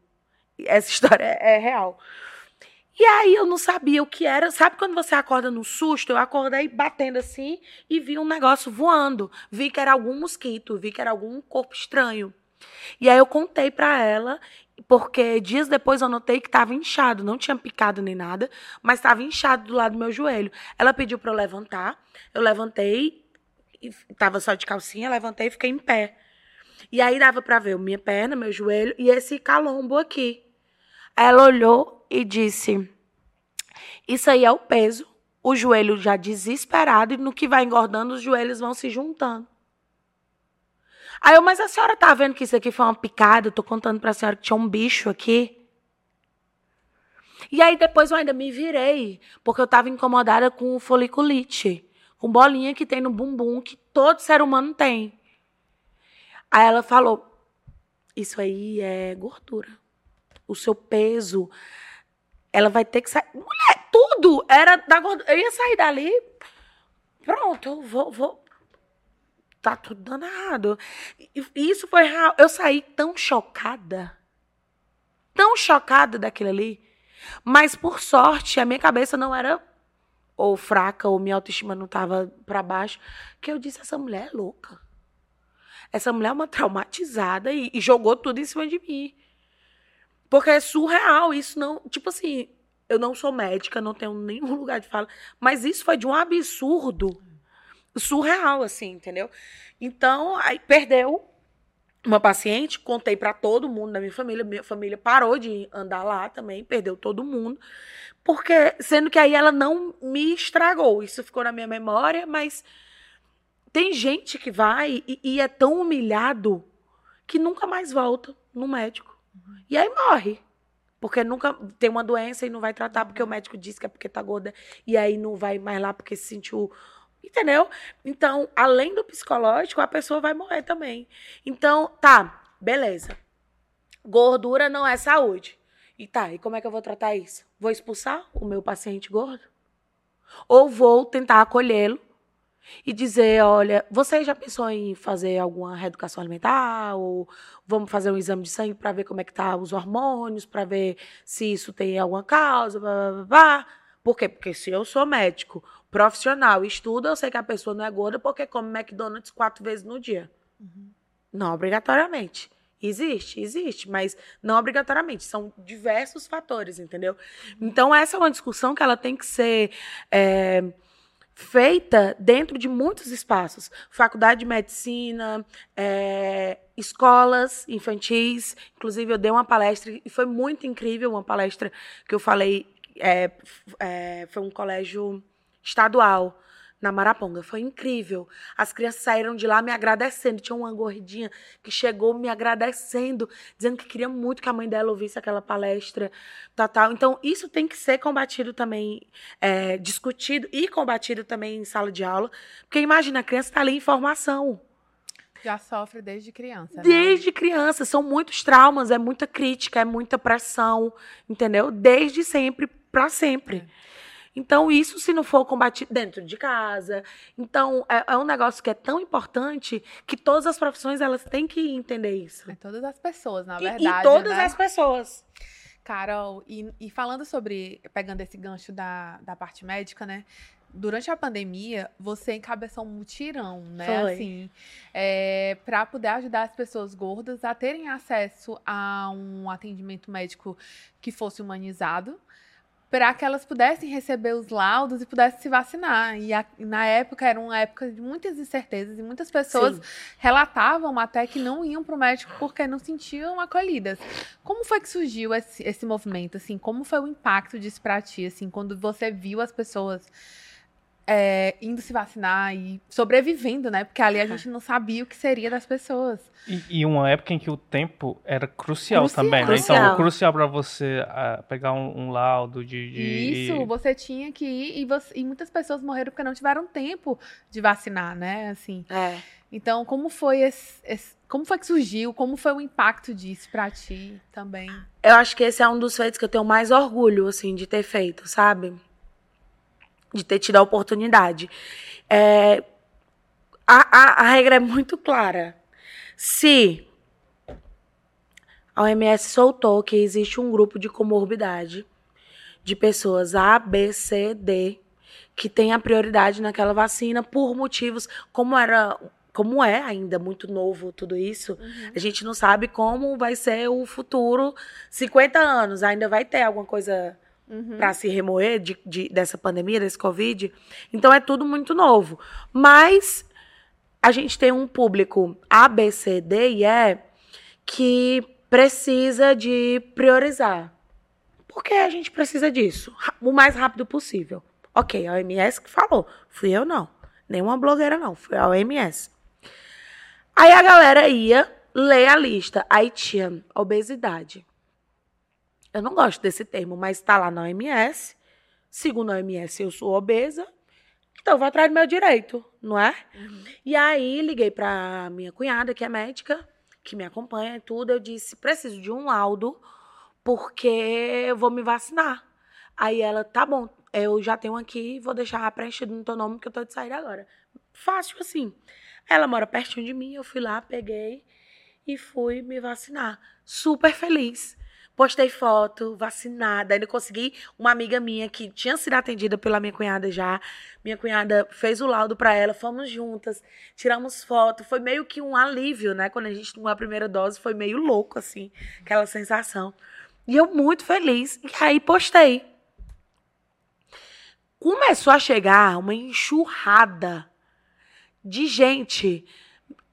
Essa história é, é, real. E aí eu não sabia o que era. Sabe quando você acorda no susto? Eu acordei batendo assim e vi um negócio voando. Vi que era algum mosquito, vi que era algum corpo estranho. E aí eu contei para ela porque dias depois eu notei que estava inchado, não tinha picado nem nada, mas estava inchado do lado do meu joelho. Ela pediu para eu levantar, eu levantei, estava só de calcinha, levantei e fiquei em pé. E aí dava para ver minha perna, meu joelho e esse calombo aqui. Ela olhou e disse: Isso aí é o peso. O joelho já desesperado e no que vai engordando, os joelhos vão se juntando. Aí eu, mas a senhora tá vendo que isso aqui foi uma picada? Eu tô contando pra senhora que tinha um bicho aqui. E aí depois eu ainda me virei, porque eu tava incomodada com foliculite. com bolinha que tem no bumbum, que todo ser humano tem. Aí ela falou: Isso aí é gordura. O seu peso, ela vai ter que sair. Mulher, tudo era da gordura. Eu ia sair dali, pronto, eu vou, vou. Tá tudo dando errado. E isso foi real. Eu saí tão chocada. Tão chocada daquilo ali. Mas, por sorte, a minha cabeça não era ou fraca, ou minha autoestima não estava para baixo, que eu disse: essa mulher é louca. Essa mulher é uma traumatizada e, e jogou tudo em cima de mim. Porque é surreal, isso não. Tipo assim, eu não sou médica, não tenho nenhum lugar de fala, mas isso foi de um absurdo surreal, assim, entendeu? Então, aí perdeu uma paciente, contei para todo mundo da minha família, minha família parou de andar lá também, perdeu todo mundo. Porque, sendo que aí ela não me estragou, isso ficou na minha memória, mas tem gente que vai e, e é tão humilhado que nunca mais volta no médico. Uhum. E aí morre. Porque nunca tem uma doença e não vai tratar porque o médico disse que é porque tá gorda. E aí não vai mais lá porque se sentiu. Entendeu? Então, além do psicológico, a pessoa vai morrer também. Então, tá, beleza. Gordura não é saúde. E tá, e como é que eu vou tratar isso? Vou expulsar o meu paciente gordo? Ou vou tentar acolhê-lo e dizer, olha, você já pensou em fazer alguma reeducação alimentar ou vamos fazer um exame de sangue para ver como é que tá os hormônios, para ver se isso tem alguma causa, blá, blá, blá. Por quê? Porque se eu sou médico, profissional, estudo, eu sei que a pessoa não é gorda porque come McDonald's quatro vezes no dia. Uhum. Não obrigatoriamente. Existe, existe, mas não obrigatoriamente. São diversos fatores, entendeu? Então, essa é uma discussão que ela tem que ser é, feita dentro de muitos espaços. Faculdade de medicina, é, escolas infantis. Inclusive, eu dei uma palestra e foi muito incrível uma palestra que eu falei. É, é foi um colégio estadual na Maraponga. Foi incrível. As crianças saíram de lá me agradecendo. Tinha uma gordinha que chegou me agradecendo, dizendo que queria muito que a mãe dela ouvisse aquela palestra, tal, tal. Então, isso tem que ser combatido também, é, discutido e combatido também em sala de aula. Porque imagina, a criança está ali em formação. Já sofre desde criança. Né? Desde criança. São muitos traumas, é muita crítica, é muita pressão, entendeu? Desde sempre, para sempre. É. Então, isso se não for combatido dentro de casa. Então, é, é, um negócio que é tão importante que todas as profissões elas têm que entender isso. É todas as pessoas, na verdade. E, e todas né? as pessoas. Carol, e, e, falando sobre, pegando esse gancho da, da parte médica, né? Durante a pandemia, você encabeçou um mutirão, né? Foi. Assim, é, para poder ajudar as pessoas gordas a terem acesso a um atendimento médico que fosse humanizado, para que elas pudessem receber os laudos e pudessem se vacinar. E a, na época era uma época de muitas incertezas e muitas pessoas Sim. relatavam até que não iam para o médico porque não sentiam acolhidas. Como foi que surgiu esse, esse movimento? Assim, como foi o impacto disso para ti? Assim, quando você viu as pessoas é, indo se vacinar e sobrevivendo, né? Porque ali a gente não sabia o que seria das pessoas. E, e uma época em que o tempo era crucial, crucial. também, né? Crucial. Então, crucial para você uh, pegar um, um, laudo de, de... Isso, você tinha que ir e, você, e, muitas pessoas morreram porque não tiveram tempo de vacinar, né? Assim. É. Então, como foi esse, esse, como foi que surgiu? Como foi o impacto disso para ti também? Eu acho que esse é um dos feitos que eu tenho mais orgulho, assim, de ter feito, sabe? De ter tido a oportunidade. É, a, a, a regra é muito clara. Se a OMS soltou que existe um grupo de comorbidade de pessoas A, B, C, D que tem a prioridade naquela vacina por motivos como era como é ainda muito novo tudo isso, uhum. a gente não sabe como vai ser o futuro 50 anos, ainda vai ter alguma coisa uhum. para se remoer de, de, dessa pandemia, desse Covid. Então é tudo muito novo. Mas a gente tem um público A, B, C, D e E que precisa de priorizar. Porque a gente precisa disso, o mais rápido possível. Ok, a OMS que falou. Fui eu não. Nenhuma blogueira não, foi a OMS. Aí a galera ia ler a lista. Aí tinha obesidade, eu não gosto desse termo, mas está lá na OMS. Segundo a OMS, eu sou obesa. Então, eu vou atrás do meu direito, não é? Uhum. E aí, liguei pra minha cunhada, que é médica, que me acompanha e tudo. Eu disse: preciso de um laudo, porque eu vou me vacinar. Aí ela, tá bom, eu já tenho aqui, vou deixar preenchido no teu nome, que eu tô de saída agora. Fácil assim. Ela mora pertinho de mim, eu fui lá, peguei e fui me vacinar. Super feliz. Postei foto, vacinada. Ainda consegui uma amiga minha que tinha sido atendida pela minha cunhada já. Minha cunhada fez o laudo para ela, fomos juntas, tiramos foto. Foi meio que um alívio, né? Quando a gente tomou a primeira dose, foi meio louco, assim, aquela sensação. E eu muito feliz. E aí postei. Começou a chegar uma enxurrada de gente.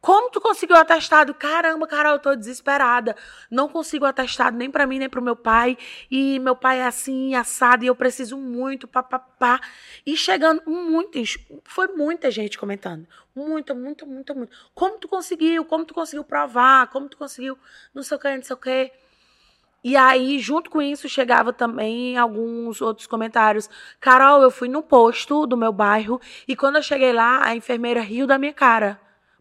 Como tu conseguiu atestado? Caramba, Carol, eu tô desesperada. Não consigo atestado nem para mim, nem pro meu pai. E meu pai é assim, assado, e eu preciso muito, papapá. E chegando muito, foi muita gente comentando. Muita, muita, muita, muito. Como tu conseguiu? Como tu conseguiu provar? Como tu conseguiu não sei o que, não sei o que. E aí, junto com isso, chegava também alguns outros comentários. Carol, eu fui no posto do meu bairro e quando eu cheguei lá, a enfermeira riu da minha cara.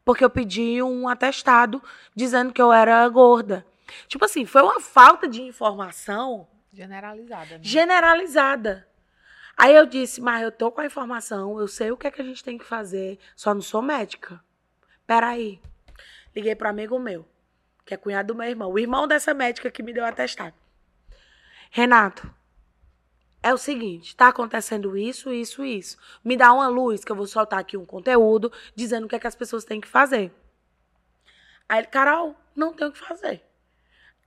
Porque eu pedi um atestado dizendo que eu era gorda. Tipo assim, foi uma falta de informação. Generalizada. Né? Generalizada. Aí eu disse, mas eu tô com a informação, eu sei o que é que a gente tem que fazer, só não sou médica. Peraí. Liguei para amigo meu que é cunhado do meu irmão, o irmão dessa médica que me deu atestado. Renato, é o seguinte, tá acontecendo isso, isso, isso. Me dá uma luz que eu vou soltar aqui um conteúdo dizendo o que, é que as pessoas têm que fazer. Aí ele, Carol, não tem o que fazer.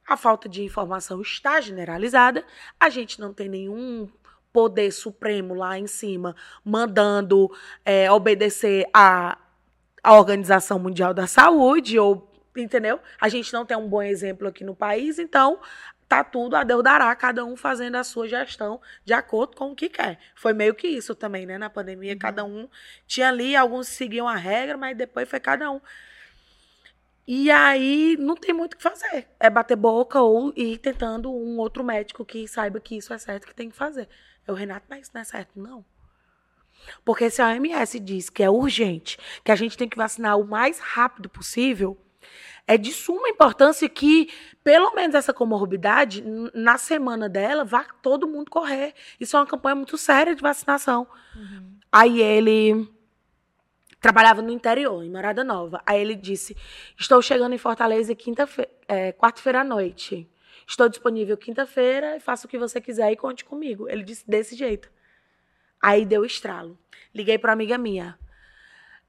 A falta de informação está generalizada, a gente não tem nenhum poder supremo lá em cima mandando é, obedecer a, a Organização Mundial da Saúde ou entendeu? A gente não tem um bom exemplo aqui no país, então tá tudo a Deus dará, cada um fazendo a sua gestão de acordo com o que quer. Foi meio que isso também, né? Na pandemia, uhum. cada um tinha ali, alguns seguiam a regra, mas depois foi cada um. E aí não tem muito o que fazer. É bater boca ou ir tentando um outro médico que saiba que isso é certo que tem que fazer. É o Renato, mas isso não é certo, não. Porque se a OMS diz que é urgente, que a gente tem que vacinar o mais rápido possível, é de suma importância que, pelo menos essa comorbidade, na semana dela, vá todo mundo correr. Isso é uma campanha muito séria de vacinação. Uhum. Aí ele trabalhava no interior, em Morada Nova. Aí ele disse: Estou chegando em Fortaleza quinta-feira, é, quarta-feira à noite. Estou disponível quinta-feira e faça o que você quiser e conte comigo. Ele disse desse jeito. Aí deu estralo. Liguei para amiga minha.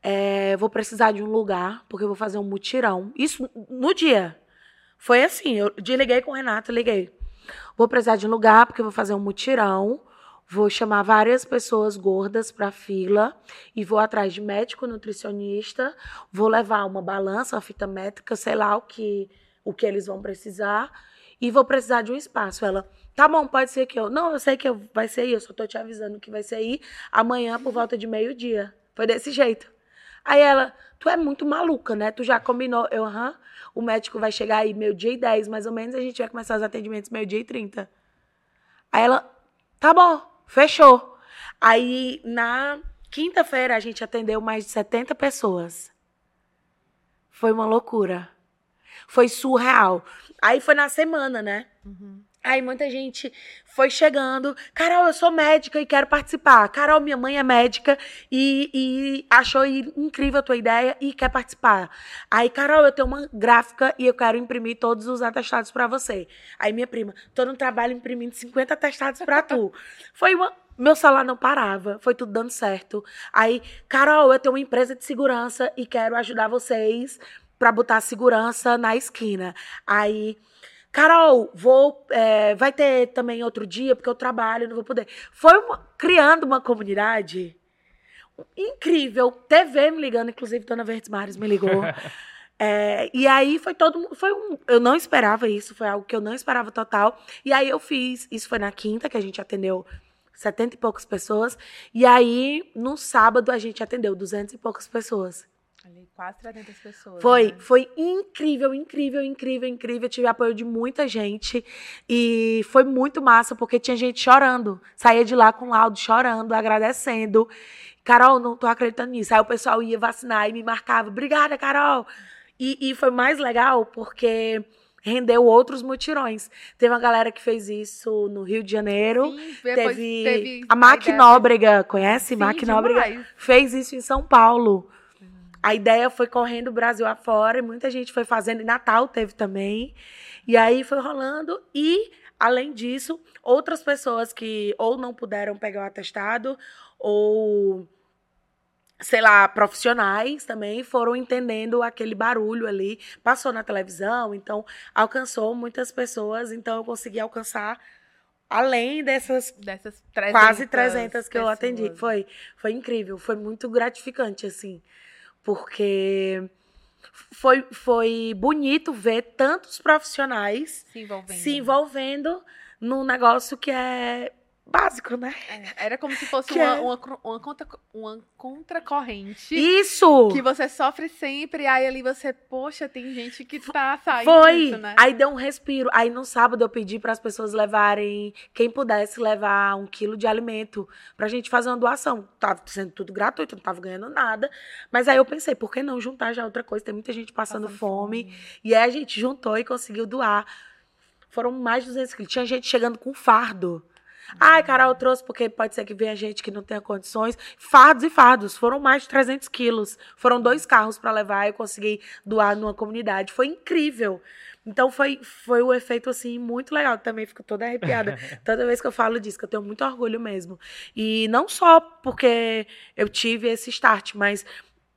É, vou precisar de um lugar, porque eu vou fazer um mutirão. Isso no dia. Foi assim, eu desliguei com o Renato, liguei. Vou precisar de um lugar, porque eu vou fazer um mutirão. Vou chamar várias pessoas gordas para fila e vou atrás de médico, nutricionista. Vou levar uma balança, uma fita métrica, sei lá o que, o que eles vão precisar. E vou precisar de um espaço. Ela, tá bom, pode ser que eu. Não, eu sei que vai ser aí, eu só tô te avisando que vai ser aí amanhã por volta de meio-dia. Foi desse jeito. Aí ela, tu é muito maluca, né? Tu já combinou. Eu, aham. O médico vai chegar aí meio-dia e 10, mais ou menos, a gente vai começar os atendimentos meio-dia e 30. Aí ela, tá bom, fechou. Aí na quinta-feira a gente atendeu mais de 70 pessoas. Foi uma loucura. Foi surreal. Aí foi na semana, né? Uhum. Aí muita gente foi chegando. Carol, eu sou médica e quero participar. Carol, minha mãe é médica e, e achou incrível a tua ideia e quer participar. Aí, Carol, eu tenho uma gráfica e eu quero imprimir todos os atestados para você. Aí, minha prima, tô no trabalho imprimindo 50 atestados para tu. Foi uma. Meu salário não parava, foi tudo dando certo. Aí, Carol, eu tenho uma empresa de segurança e quero ajudar vocês para botar segurança na esquina. Aí Carol, vou. É, vai ter também outro dia, porque eu trabalho, não vou poder. Foi uma, criando uma comunidade incrível. TV me ligando, inclusive Dona Verdes Mares me ligou. é, e aí foi todo mundo. Foi um. Eu não esperava isso, foi algo que eu não esperava total. E aí eu fiz. Isso foi na quinta, que a gente atendeu setenta e poucas pessoas. E aí, no sábado, a gente atendeu duzentas e poucas pessoas. Ali, quase 300 pessoas. Foi, né? foi incrível, incrível, incrível, incrível. Eu tive apoio de muita gente e foi muito massa porque tinha gente chorando. Saía de lá com laudo chorando, agradecendo Carol, não tô acreditando nisso. Aí o pessoal ia vacinar e me marcava, obrigada, Carol. E, e foi mais legal porque rendeu outros mutirões. Teve uma galera que fez isso no Rio de Janeiro. Sim, teve, teve a Mac Nóbrega, conhece? Sim, Mac Nóbrega fez isso em São Paulo. A ideia foi correndo o Brasil afora e muita gente foi fazendo. Em Natal teve também. E aí foi rolando. E, além disso, outras pessoas que ou não puderam pegar o atestado ou sei lá, profissionais também foram entendendo aquele barulho ali, passou na televisão, então alcançou muitas pessoas, então eu consegui alcançar além dessas Dessas 300 quase 300 que eu pessoas. atendi. Foi, foi incrível, foi muito gratificante, assim, porque foi, foi bonito ver tantos profissionais se envolvendo. se envolvendo num negócio que é básico, né? É, era como se fosse uma, é- uma, uma, contra, uma contracorrente. Isso! Que você sofre sempre, aí ali você, poxa, tem gente que tá saindo Foi! disso, né? Aí deu um respiro. Aí no sábado eu pedi para as pessoas levarem, quem pudesse levar um quilo de alimento pra gente fazer uma doação. Tava sendo tudo gratuito, não tava ganhando nada. Mas aí eu pensei, por que não juntar já outra coisa? Tem muita gente passando, Passando fome. E aí a gente juntou e conseguiu doar. Foram mais de 200 quilos. Tinha gente chegando com fardo. Ai, Carol, eu trouxe porque pode ser que venha gente que não tenha condições. Fardos e fardos. Foram mais de 300 quilos. Foram dois carros para levar e eu consegui doar numa comunidade. Foi incrível. Então foi, foi um efeito, assim, muito legal. Também fico toda arrepiada toda vez que eu falo disso, que eu tenho muito orgulho mesmo. E não só porque eu tive esse start, mas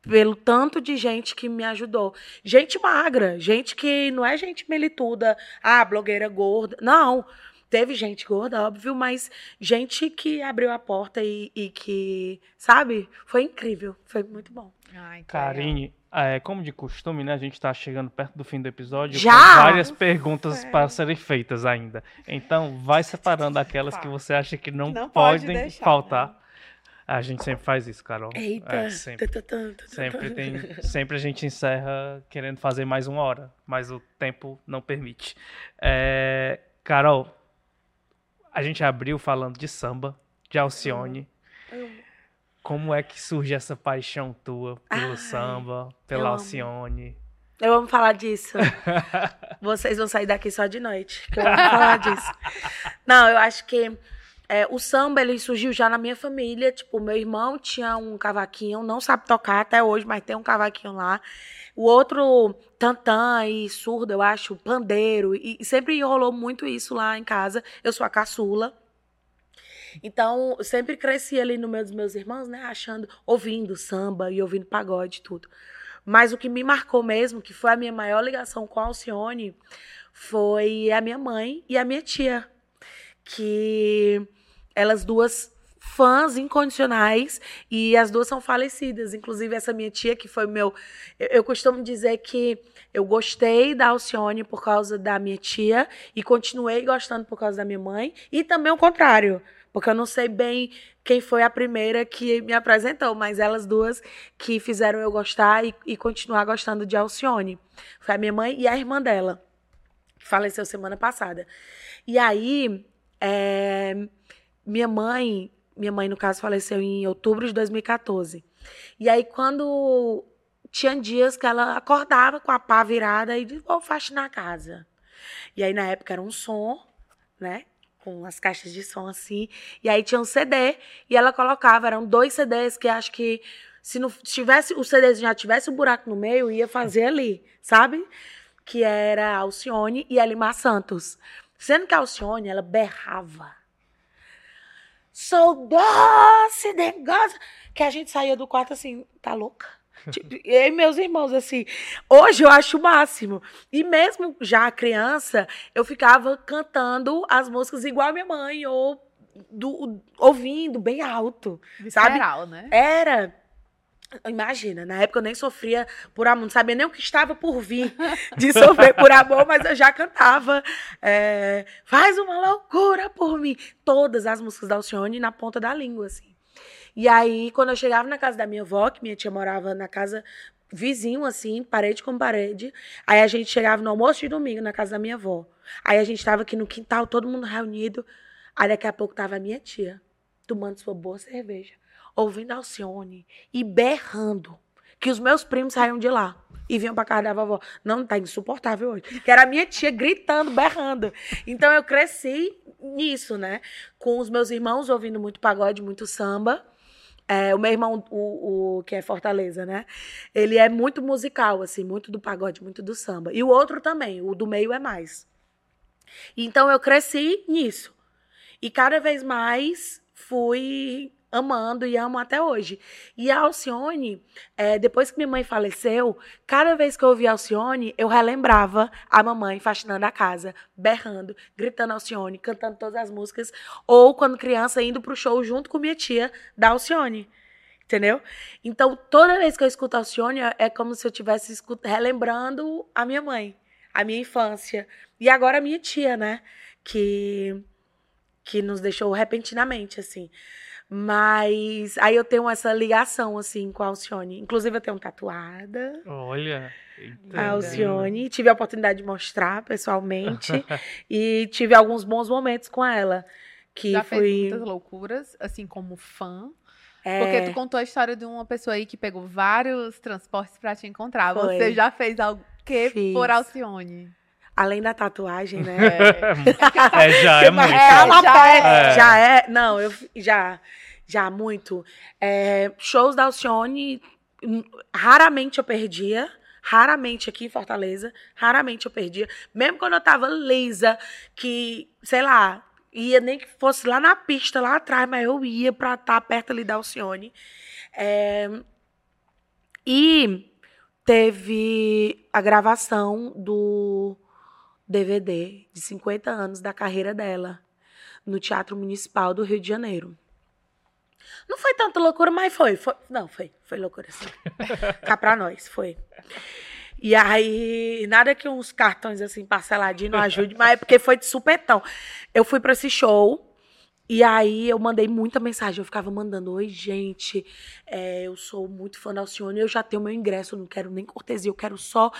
pelo tanto de gente que me ajudou. Gente magra, gente que não é gente melituda, ah, blogueira gorda. Não. Teve gente gorda, óbvio, mas gente que abriu a porta e, e que, sabe? Foi incrível. Foi muito bom. Ai. Karine, é, como de costume, né? A gente tá chegando perto do fim do episódio Já? com várias perguntas É. para serem feitas ainda. Então, vai separando aquelas que você acha que não, Não pode podem deixar, faltar. né? A gente sempre faz isso, Carol. Eita. É, sempre. Tã, tã, tã, Sempre tem, sempre a gente encerra querendo fazer mais uma hora, mas o tempo não permite. É, Carol, a gente abriu falando de samba, de Alcione. Amo. Como é que surge essa paixão tua pelo Ai, samba, eu pela amo. Alcione? Eu amo falar disso. Vocês vão sair daqui só de noite, que eu amo falar disso. Não, eu acho que é, o samba, ele surgiu já na minha família. Tipo, meu irmão tinha um cavaquinho, não sabe tocar até hoje, mas tem um cavaquinho lá. O outro, tantã e surdo, eu acho, pandeiro. E, e sempre rolou muito isso lá em casa. Eu sou a caçula. Então, sempre cresci ali no meio dos meus irmãos, né? Achando, ouvindo samba e ouvindo pagode e tudo. Mas o que me marcou mesmo, que foi a minha maior ligação com a Alcione, foi a minha mãe e a minha tia. Que elas duas fãs incondicionais e as duas são falecidas. Inclusive, essa minha tia, que foi meu. Eu, eu costumo dizer que eu gostei da Alcione por causa da minha tia e continuei gostando por causa da minha mãe, e também o contrário. Porque eu não sei bem quem foi a primeira que me apresentou, mas elas duas que fizeram eu gostar e, e continuar gostando de Alcione. Foi a minha mãe e a irmã dela, que faleceu semana passada. E aí, é, minha mãe, minha mãe, no caso, faleceu em outubro de 2014. E aí, quando tinha dias que ela acordava com a pá virada e dizia, vou faxinar a casa. E aí, na época, era um som, né? Com as caixas de som assim. E aí tinha um CD. E ela colocava, eram dois CDs que acho que se não tivesse, o CD já tivesse um buraco no meio, ia fazer ali, sabe? Que era Alcione e Elimar Santos. Sendo que a Alcione, ela berrava. Sou doce, dengosa. Que a gente saía do quarto assim, tá louca? Tipo, e meus irmãos, assim. Hoje eu acho o máximo. E mesmo já criança, eu ficava cantando as músicas igual a minha mãe, ou do- ouvindo bem alto. Sabe? Visceral, né? Era. Imagina, na época eu nem sofria por amor, não sabia nem o que estava por vir de sofrer por amor, mas eu já cantava. é, Faz uma loucura por mim. Todas as músicas da Alcione na ponta da língua, assim. E aí, quando eu chegava na casa da minha avó, que minha tia morava na casa vizinho, assim, parede com parede. Aí a gente chegava no almoço de domingo na casa da minha avó. Aí a gente tava aqui no quintal, todo mundo reunido. Aí daqui a pouco tava a minha tia, tomando sua boa cerveja ouvindo Alcione e berrando. Que os meus primos saíam de lá e vinham pra casa da vovó. Não, tá insuportável hoje. Que era a minha tia gritando, berrando. Então eu cresci nisso, né? Com os meus irmãos ouvindo muito pagode, muito samba. É, o meu irmão, o, o que é Fortaleza, né? Ele é muito musical, assim, muito do pagode, muito do samba. E o outro também, o do meio é mais. Então eu cresci nisso. E cada vez mais fui amando e amo até hoje. E a Alcione, é, depois que minha mãe faleceu, cada vez que eu ouvia Alcione, eu relembrava a mamãe faxinando a casa, berrando, gritando Alcione, cantando todas as músicas, ou quando criança indo pro show junto com minha tia da Alcione. Entendeu? Então, toda vez que eu escuto Alcione, é como se eu estivesse relembrando a minha mãe, a minha infância. E agora a minha tia, né? Que, que nos deixou repentinamente, assim. Mas aí eu tenho essa ligação, assim, com a Alcione. Inclusive, eu tenho tatuada. Olha. A Alcione. Tive a oportunidade de mostrar pessoalmente. e tive alguns bons momentos com ela. Que Já foi... fez muitas loucuras, assim como fã. É... Porque tu contou a história de uma pessoa aí que pegou vários transportes para te encontrar. Foi. Você já fez algo que Fiz. por Alcione? Além da tatuagem, né? É, é já é muito. É, já, é. já é. Não, eu já, já muito. É, shows da Alcione, hum, raramente eu perdia. Raramente aqui em Fortaleza, raramente eu perdia. Mesmo quando eu tava lisa, que, sei lá, ia nem que fosse lá na pista, lá atrás, mas eu ia pra estar tá perto ali da Alcione. É, e teve a gravação do DVD de 50 anos da carreira dela no Teatro Municipal do Rio de Janeiro. Não foi tanta loucura, mas foi. foi não, foi. Foi loucura, sim. Cá pra nós, foi. E aí, nada que uns cartões assim parceladinhos não ajude, mas é porque foi de supetão. Eu fui para esse show e aí eu mandei muita mensagem, eu ficava mandando, oi gente, é, eu sou muito fã da Alcione, eu já tenho meu ingresso, não quero nem cortesia, eu quero só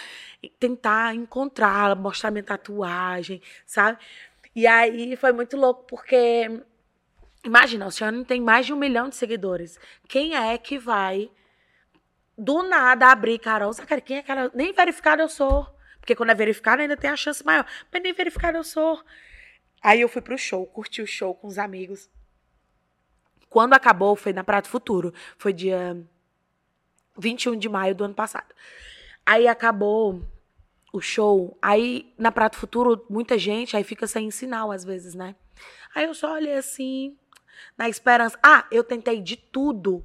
tentar encontrá-la, mostrar minha tatuagem, sabe? E aí foi muito louco, porque imagina, a Alcione tem mais de um milhão de seguidores. Quem é que vai do nada abrir Carol Zacari? Quem é aquela? Nem verificada eu sou. Porque quando é verificada ainda tem a chance maior. Mas nem verificada eu sou. Aí eu fui pro show, curti o show com os amigos. Quando acabou, foi na Prato Futuro. Foi dia 21 de maio do ano passado. Aí acabou o show. Aí na Prato Futuro, muita gente, aí fica sem sinal às vezes, né? Aí eu só olhei assim, na esperança. Ah, eu tentei de tudo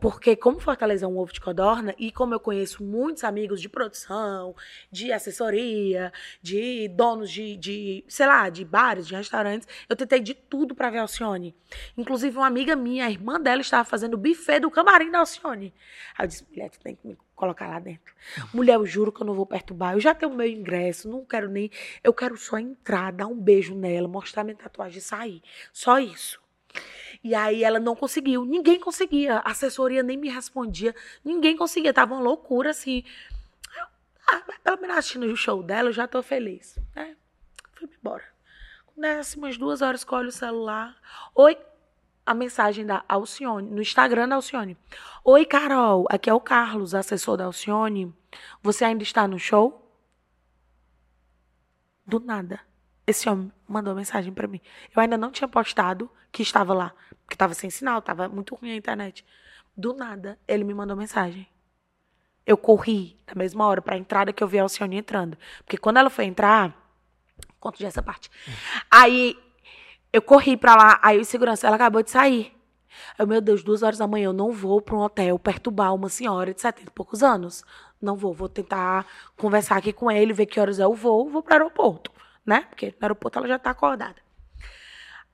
porque, como Fortaleza é um ovo de codorna, e como eu conheço muitos amigos de produção, de assessoria, de donos de, de sei lá, de bares, de restaurantes, eu tentei de tudo para ver a Alcione. Inclusive, uma amiga minha, a irmã dela, estava fazendo o buffet do camarim da Alcione. Aí eu disse, mulher, tu tem que me colocar lá dentro. Mulher, eu juro que eu não vou perturbar. Eu já tenho o meu ingresso, não quero nem. Eu quero só entrar, dar um beijo nela, mostrar minha tatuagem e sair. Só isso. E aí ela não conseguiu, ninguém conseguia, a assessoria nem me respondia, ninguém conseguia, tava uma loucura assim. Ah, pelo menos assistindo o show dela, eu já tô feliz. Né? Fui embora. Nessas umas duas horas que olho o celular. Oi, a mensagem da Alcione, no Instagram da Alcione. Oi, Carol, aqui é o Carlos, assessor da Alcione. Você ainda está no show? Do nada esse homem mandou mensagem para mim. Eu ainda não tinha postado que estava lá, porque estava sem sinal, estava muito ruim a internet. Do nada, ele me mandou mensagem. Eu corri na mesma hora para a entrada que eu vi a Alcione entrando. Porque quando ela foi entrar, conto já essa parte. Aí eu corri para lá, aí o segurança, ela acabou de sair. Eu, meu Deus, duas horas da manhã, eu não vou para um hotel perturbar uma senhora de 70 e poucos anos. Não vou, vou tentar conversar aqui com ele, ver que horas eu vou, vou para o aeroporto né? Porque no aeroporto ela já tá acordada.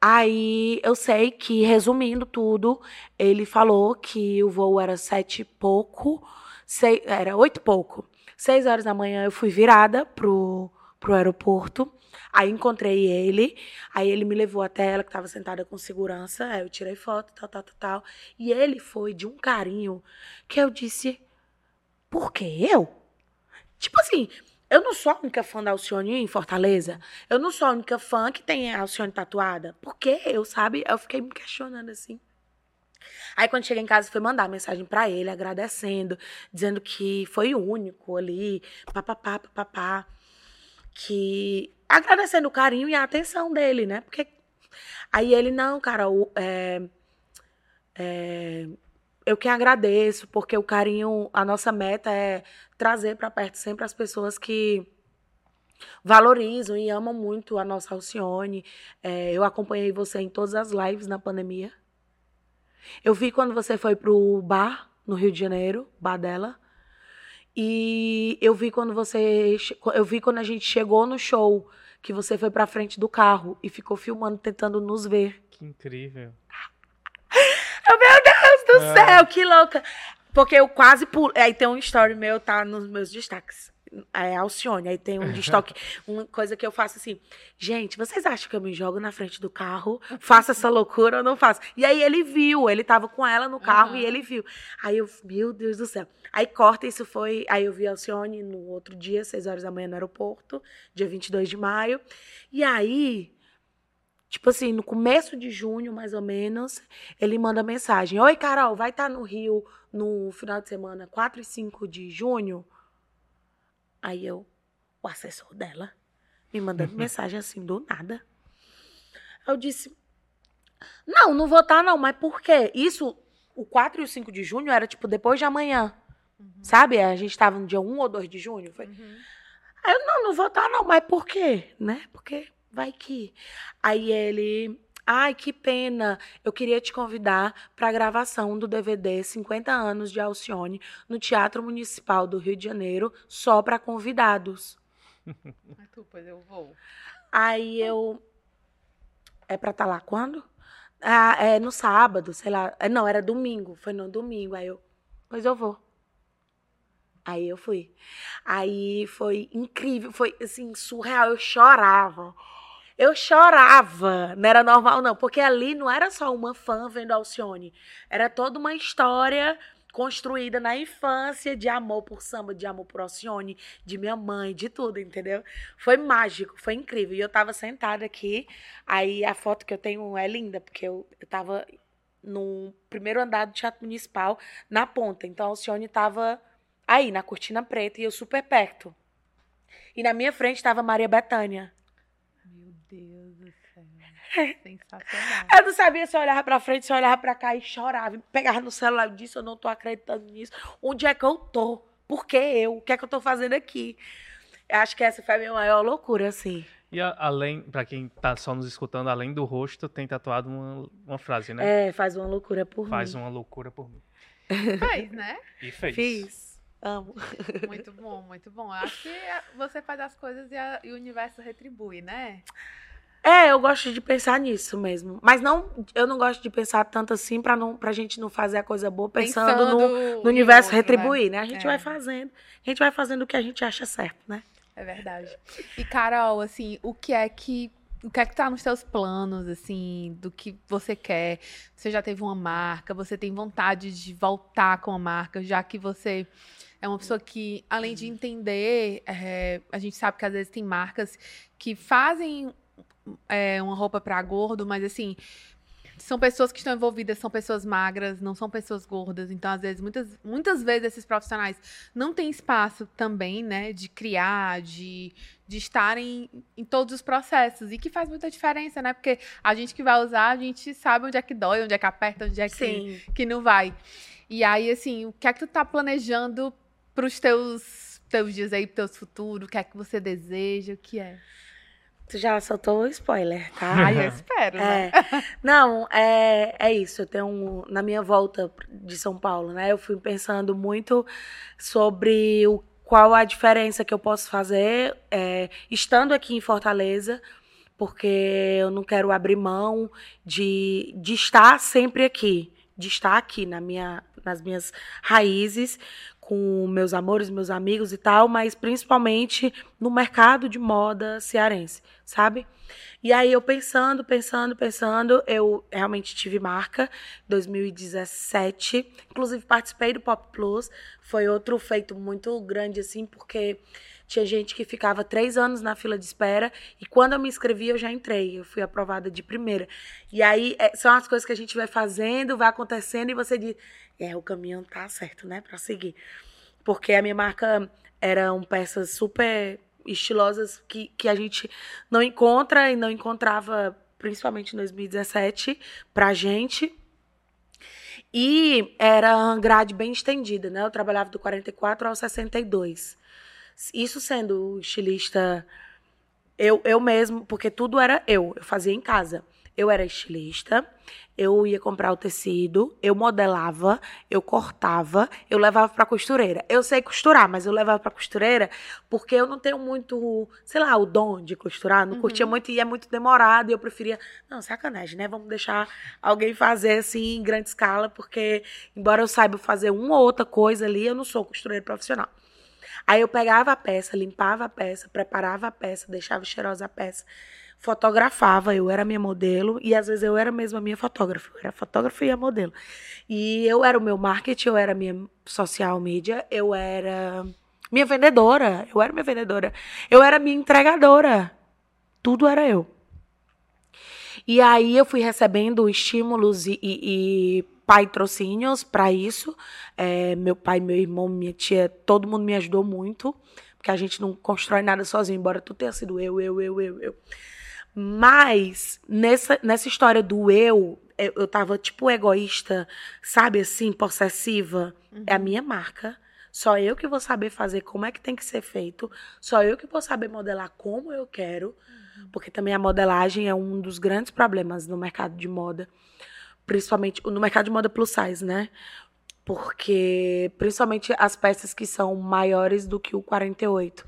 Aí eu sei que, resumindo tudo, ele falou que o voo era sete e pouco, seis, era oito e pouco. Seis horas da manhã eu fui virada pro, pro aeroporto. Aí encontrei ele, aí ele me levou até ela que estava sentada com segurança. Aí eu tirei foto, tal, tal, tal, tal. E ele foi de um carinho que eu disse: por que eu? Tipo assim, eu não sou a única fã da Alcione em Fortaleza. Eu não sou a única fã que tem a Alcione tatuada. Por que eu, sabe? Eu fiquei me questionando assim. Aí quando cheguei em casa, fui mandar mensagem para ele, agradecendo, dizendo que foi único ali, papapá, papapá. Que. Agradecendo o carinho e a atenção dele, né? Porque. Aí ele, não, cara, o, é, é, eu que agradeço, porque o carinho, a nossa meta é trazer para perto sempre as pessoas que valorizam e amam muito a nossa Alcione. É, eu acompanhei você em todas as lives na pandemia. Eu vi quando você foi pro bar no Rio de Janeiro, bar dela. E eu vi quando você. Eu vi quando a gente chegou no show, que você foi pra frente do carro e ficou filmando, tentando nos ver. Que incrível. Meu Deus do é. céu, que louca! Porque eu quase pulo. Aí tem um story meu, tá nos meus destaques é, Alcione. Aí tem um destoque, uma coisa que eu faço assim, gente, vocês acham que eu me jogo na frente do carro, faço essa loucura ou não faço? E aí ele viu, ele tava com ela no carro uhum. e ele viu. Aí eu, meu Deus do céu. Aí corta, isso foi, aí eu vi Alcione no outro dia, 6 horas da manhã no aeroporto, dia 22 de maio. E aí, Tipo assim, no começo de junho, mais ou menos, ele manda mensagem: Oi, Carol, vai estar tá no Rio no final de semana, 4 e 5 de junho? Aí eu, o assessor dela, me mandando mensagem assim do nada. Eu disse: Não, não vou estar, tá, não, mas por quê? Isso, o 4 e o 5 de junho era tipo depois de amanhã. Uhum. Sabe? A gente estava no dia 1 ou 2 de junho. Foi. Uhum. Aí eu, não, não vou estar, tá, não, mas por quê? Né? Porque vai que. Aí ele. Ai, que pena. Eu queria te convidar para a gravação do DVD 50 anos de Alcione no Teatro Municipal do Rio de Janeiro, só para convidados. Mas tu, pois eu vou. Aí eu é para estar tá lá quando? Ah, é no sábado, sei lá. É, não, era domingo, foi no domingo. Aí eu, pois eu vou. Aí eu fui. Aí foi incrível, foi assim, surreal. Eu chorava. Eu chorava, não era normal não, porque ali não era só uma fã vendo Alcione, era toda uma história construída na infância de amor por samba, de amor por Alcione, de minha mãe, de tudo, entendeu? Foi mágico, foi incrível. E eu tava sentada aqui, aí a foto que eu tenho é linda, porque eu, eu tava no primeiro andar do Teatro Municipal, na ponta. Então a Alcione tava aí, na cortina preta, e eu super perto. E na minha frente estava Maria Bethânia. Deus do céu. Sensacional. Eu não sabia se eu olhava pra frente, se eu olhava pra cá e chorava. Pegava no celular e disse: Eu não tô acreditando nisso. Onde é que eu tô? Por que eu? O que é que eu tô fazendo aqui? Eu acho que essa foi a minha maior loucura, assim. E a, além, para quem tá só nos escutando, além do rosto, tem tatuado uma, uma frase, né? É, faz uma loucura por faz mim. Faz uma loucura por mim. Fez, né? E fez. Fiz. Amo. Muito bom, muito bom. Eu acho que você faz as coisas e, a, e o universo retribui, né? É, eu gosto de pensar nisso mesmo. Mas não, eu não gosto de pensar tanto assim pra, não, pra gente não fazer a coisa boa pensando, pensando no, no, universo outro, retribuir, né? né? A gente é. vai fazendo. A gente vai fazendo o que a gente acha certo, né? É verdade. E, Carol, assim, o que é que. O que é que tá nos seus planos, assim, do que você quer? Você já teve uma marca, você tem vontade de voltar com a marca, já que você é uma pessoa que, além de entender, é, a gente sabe que às vezes tem marcas que fazem é, uma roupa para gordo, mas assim, são pessoas que estão envolvidas, são pessoas magras, não são pessoas gordas. Então, às vezes, muitas, muitas vezes esses profissionais não têm espaço também, né, de criar, de, de estarem em todos os processos. E que faz muita diferença, né? Porque a gente que vai usar, a gente sabe onde é que dói, onde é que aperta, onde é que, que não vai. E aí, assim, o que é que tu tá planejando para os teus, teus dias aí, para teus futuros? O que é que você deseja? O que é? Tu já soltou o spoiler, tá? Ai, eu espero, né? É. Não, é, é isso. Eu tenho um, na minha volta de São Paulo, né? Eu fui pensando muito sobre o, qual a diferença que eu posso fazer é, estando aqui em Fortaleza, porque eu não quero abrir mão de, de estar sempre aqui, de estar aqui na minha, nas minhas raízes, com meus amores, meus amigos e tal, mas principalmente no mercado de moda cearense, sabe? E aí eu pensando, pensando, pensando, eu realmente tive marca 2017, inclusive participei do Pop Plus, foi outro feito muito grande assim, porque Tinha gente que ficava três anos na fila de espera e quando eu me inscrevi eu já entrei. Eu fui aprovada de primeira. E aí é, são as coisas que a gente vai fazendo, vai acontecendo e você diz, é, o caminho tá certo, né, para seguir. Porque a minha marca eram peças super estilosas que, que a gente não encontra e não encontrava, principalmente em 2017, pra gente. E era grade bem estendida, né? Eu trabalhava do 44 ao 62. Isso sendo estilista eu, eu mesmo, porque tudo era eu, eu fazia em casa. Eu era estilista, eu ia comprar o tecido, eu modelava, eu cortava, eu levava para costureira. Eu sei costurar, mas eu levava para costureira porque eu não tenho muito, sei lá, o dom de costurar, não uhum. curtia muito e é muito demorado, e eu preferia, não, sacanagem, né? Vamos deixar alguém fazer assim em grande escala, porque embora eu saiba fazer uma ou outra coisa ali, eu não sou costureira profissional. Aí eu pegava a peça, limpava a peça, preparava a peça, deixava cheirosa a peça fotografava, eu era minha modelo e às vezes eu era mesmo a minha fotógrafa, eu era fotógrafa e a modelo. E eu era o meu marketing, eu era minha social media, eu era minha vendedora, eu era minha vendedora, eu era minha entregadora, tudo era eu. E aí eu fui recebendo estímulos e, e, e patrocínios para isso. É, meu pai, meu irmão, minha tia, todo mundo me ajudou muito, porque a gente não constrói nada sozinho, embora tudo tenha sido eu, eu, eu, eu, eu. Mas nessa, nessa história do eu, eu, eu tava tipo egoísta, sabe assim, possessiva. Uhum. É a uhum. minha marca. Só eu que vou saber fazer como é que tem que ser feito. Só eu que vou saber modelar como eu quero. Uhum. Porque também a modelagem é um dos grandes problemas no mercado de moda. Principalmente no mercado de moda plus size, né? Porque principalmente as peças que são maiores do que o 48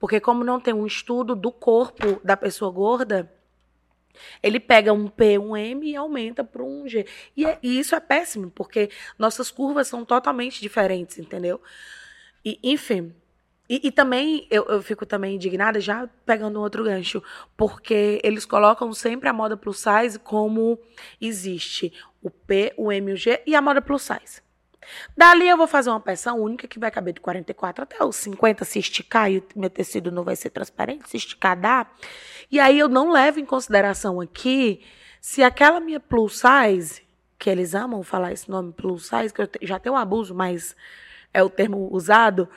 porque como não tem um estudo do corpo da pessoa gorda, ele pega um P, um M e aumenta para um G. E, é, e, isso é péssimo, porque nossas curvas são totalmente diferentes, entendeu? E, enfim. E, e também eu, eu, fico também indignada, já pegando outro gancho, porque eles colocam sempre a moda plus size como existe o P, o M e o G e a moda plus size. Dali eu vou fazer uma peça única que vai caber de 44 até os 50, se esticar, e meu tecido não vai ser transparente, se esticar dá. E aí eu não levo em consideração aqui se aquela minha plus size, que eles amam falar esse nome plus size, que eu já tenho um abuso, mas é o termo usado,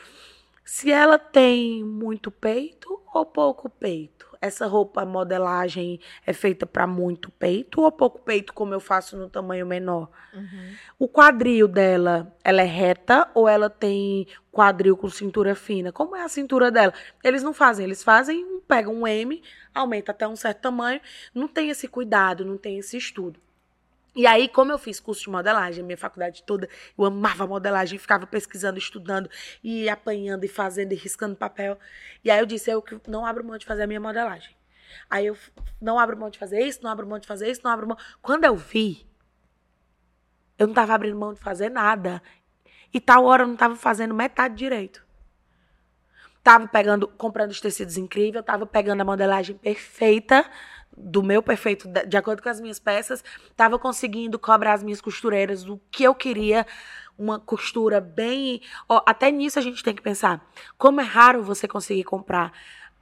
se ela tem muito peito ou pouco peito essa roupa modelagem é feita para muito peito ou pouco peito, como eu faço no tamanho menor? Uhum. O quadril dela, ela é reta ou ela tem quadril com cintura fina? Como é a cintura dela? Eles não fazem, eles fazem, pegam um M, aumenta até um certo tamanho, não tem esse cuidado, não tem esse estudo. E aí, como eu fiz curso de modelagem, minha faculdade toda, eu amava modelagem, ficava pesquisando, estudando, e apanhando, e fazendo, e riscando papel. E aí eu disse, eu não abro mão de fazer a minha modelagem. Aí eu não abro mão de fazer isso, não abro mão de fazer isso, não abro mão. Quando eu vi, eu não estava abrindo mão de fazer nada. E tal hora eu não estava fazendo metade direito. Tava pegando, comprando os tecidos incríveis, tava pegando a modelagem perfeita do meu perfeito, de acordo com as minhas peças, estava conseguindo cobrar as minhas costureiras do que eu queria, uma costura bem. Ó, até nisso a gente tem que pensar. Como é raro você conseguir comprar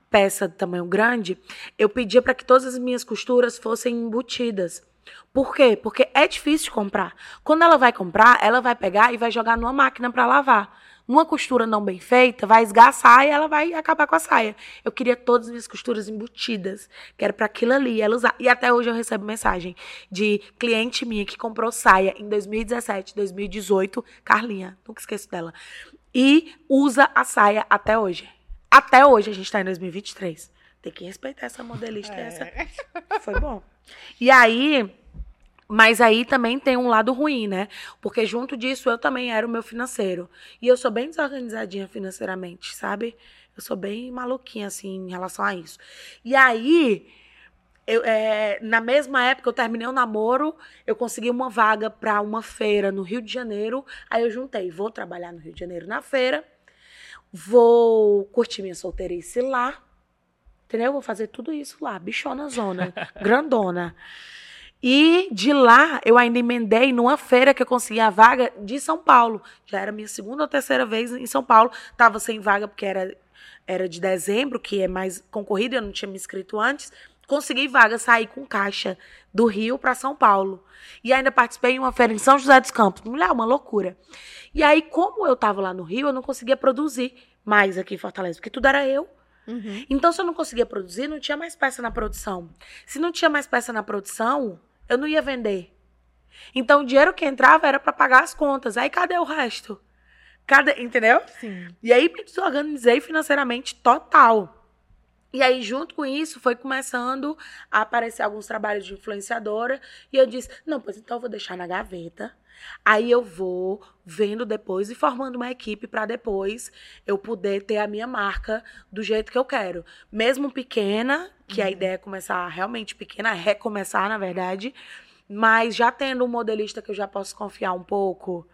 peça de tamanho grande, eu pedia para que todas as minhas costuras fossem embutidas. Por quê? Porque é difícil comprar. Quando ela vai comprar, ela vai pegar e vai jogar numa máquina para lavar numa costura não bem feita, vai esgaçar e ela vai acabar com a saia. Eu queria todas as minhas costuras embutidas, que era para aquilo ali, ela usar. E até hoje eu recebo mensagem de cliente minha que comprou saia em 2017, 2018, Carlinha, nunca esqueço dela. E usa a saia até hoje. Até hoje a gente tá em 2023. Tem que respeitar essa modelista. É. Essa. Foi bom. E aí, mas aí também tem um lado ruim, né? Porque junto disso eu também era o meu financeiro. E eu sou bem desorganizadinha financeiramente, sabe? Eu sou bem maluquinha, assim, em relação a isso. E aí, eu, é, na mesma época, eu terminei o namoro, eu consegui uma vaga para uma feira no Rio de Janeiro. Aí eu juntei, vou trabalhar no Rio de Janeiro na feira, vou curtir minha solteirice lá, entendeu? Vou fazer tudo isso lá, bichona zona, grandona. E de lá eu ainda emendei numa feira que eu consegui a vaga de São Paulo. Já era minha segunda ou terceira vez em São Paulo. Tava sem vaga porque era era de dezembro, que é mais concorrido, eu não tinha me inscrito antes. Consegui vaga, sair com caixa do Rio para São Paulo. E ainda participei em uma feira em São José dos Campos. Mulher, uma loucura. E aí, como eu tava lá no Rio, eu não conseguia produzir mais aqui em Fortaleza, porque tudo era eu. Uhum. Então, se eu não conseguia produzir, não tinha mais peça na produção. Se não tinha mais peça na produção, eu não ia vender. Então, o dinheiro que entrava era para pagar as contas. Aí, cadê o resto? Cadê, entendeu? Sim. E aí, me desorganizei financeiramente total. E aí, junto com isso, foi começando a aparecer alguns trabalhos de influenciadora. E eu disse: não, pois então eu vou deixar na gaveta. Aí eu vou vendo depois e formando uma equipe para depois eu poder ter a minha marca do jeito que eu quero. Mesmo pequena, que a ideia é começar realmente pequena, recomeçar, na verdade, mas já tendo um modelista que eu já posso confiar um pouco.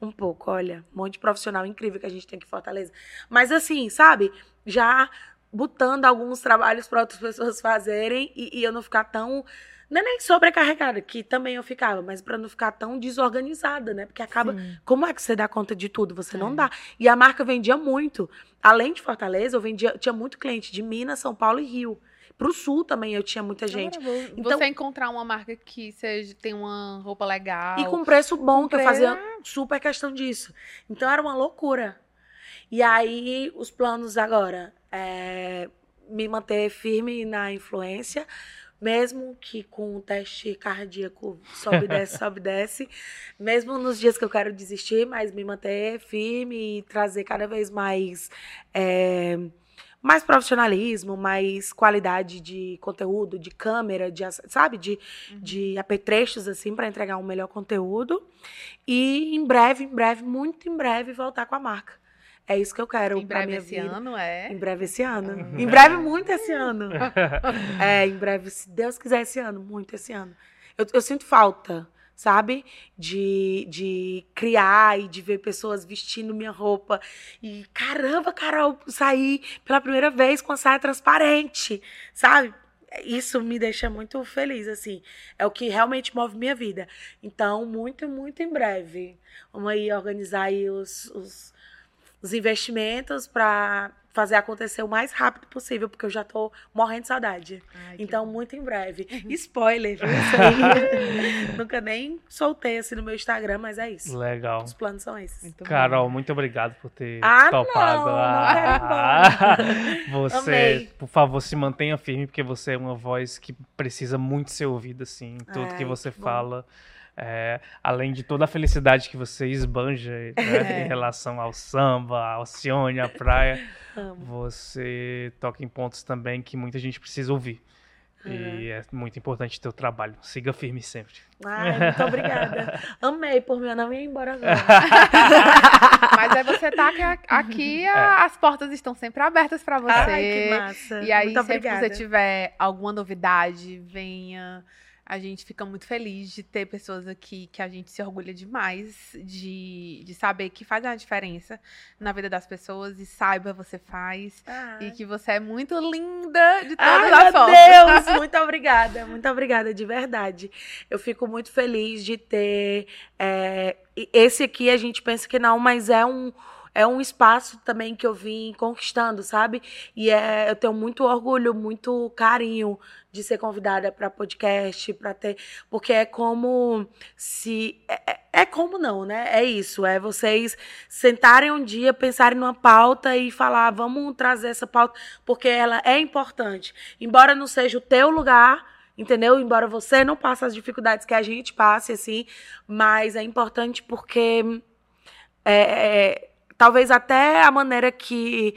Um pouco, olha, um monte de profissional incrível que a gente tem aqui em Fortaleza. Mas assim, sabe? Já botando alguns trabalhos para outras pessoas fazerem e, e eu não ficar tão não é nem sobrecarregada, que também eu ficava, mas para não ficar tão desorganizada, né? Porque acaba. Sim. Como é que você dá conta de tudo? Você não É. dá. E a marca vendia muito. Além de Fortaleza, eu vendia, tinha muito cliente de Minas, São Paulo e Rio. Pro sul também eu tinha muita gente. Agora, vo- Então- você encontrar uma marca que seja, tem uma roupa legal. E com preço bom, Com que eu fazia super questão disso. Então era uma loucura. E aí, os planos agora é me manter firme na influência, mesmo que com o teste cardíaco sobe, desce, sobe, desce. Mesmo nos dias que eu quero desistir, mas me manter firme e trazer cada vez mais. é, mais profissionalismo, mais qualidade de conteúdo, de câmera, de, sabe, de, de apetrechos assim para entregar um melhor conteúdo e em breve, em breve, muito em breve voltar com a marca. É isso que eu quero Em pra breve minha esse vida. ano, é. Em breve esse ano. Uhum. Em breve muito esse ano. É, em breve, se Deus quiser esse ano, muito esse ano. Eu, eu sinto falta, sabe? De, de criar e de ver pessoas vestindo minha roupa. E caramba, Carol, sair pela primeira vez com a saia transparente, sabe? Isso me deixa muito feliz, assim. É o que realmente move minha vida. Então, muito, muito em breve. Vamos aí organizar aí os, os, os investimentos para fazer acontecer o mais rápido possível, porque eu já tô morrendo de saudade. Ai, que Então, bom. muito em breve. Spoiler, viu? Isso aí. Nunca nem soltei assim no meu Instagram, mas é isso. Legal. Os planos são esses. Muito bom. Carol, muito obrigado por ter Ah, topado. não, não você, Amei. por favor, se mantenha firme, porque você é uma voz que precisa muito ser ouvida, assim, em tudo que Ai, você que bom. É, além de toda a felicidade que você esbanja né, É. em relação ao samba, ao Alcione, à praia, você toca em pontos também que muita gente precisa ouvir. E é muito importante o teu trabalho. Siga firme sempre. Ai, muito obrigada. Amei por mim, eu não ia embora agora. Mas é você tá aqui, aqui a- as portas estão sempre abertas pra você. Ai, que massa. E aí, muito sempre que obrigada. você tiver alguma novidade, venha. A gente fica muito feliz de ter pessoas aqui que a gente se orgulha demais de, de saber que faz uma diferença na vida das pessoas e saiba você faz. Ai. E que você é muito linda de todas Ai, as meu. Deus, muito obrigada, muito obrigada, de verdade. Eu fico muito feliz de ter. é, esse aqui a gente pensa que não, mas é um. É um espaço também que eu vim conquistando, sabe? E é, eu tenho muito orgulho, muito carinho de ser convidada para podcast, para ter, porque é como se é, é- é como não, né? É isso, é vocês sentarem um dia, pensarem numa pauta e falar, vamos trazer essa pauta porque ela é importante. Embora não seja o teu lugar, entendeu? Embora você não passe as dificuldades que a gente passe, assim, mas é importante porque é, é, talvez até a maneira que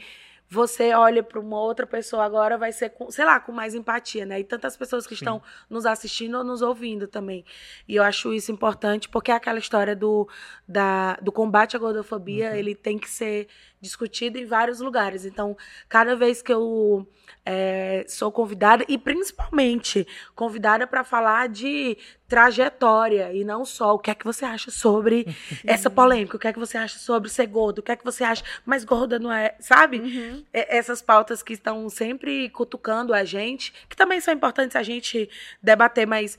você olha para uma outra pessoa agora vai ser com, sei lá, com mais empatia, né? E tantas pessoas que Sim. estão nos assistindo ou nos ouvindo também. E eu acho isso importante porque é aquela história do, da, do combate à gordofobia, Uhum. ele tem que ser discutido em vários lugares. Então, cada vez que eu é, sou convidada, e principalmente convidada para falar de trajetória e não só o que é que você acha sobre essa polêmica, o que é que você acha sobre ser gordo, o que é que você acha, mas gorda não é, sabe? Uhum. Essas pautas que estão sempre cutucando a gente, que também são importantes a gente debater, mas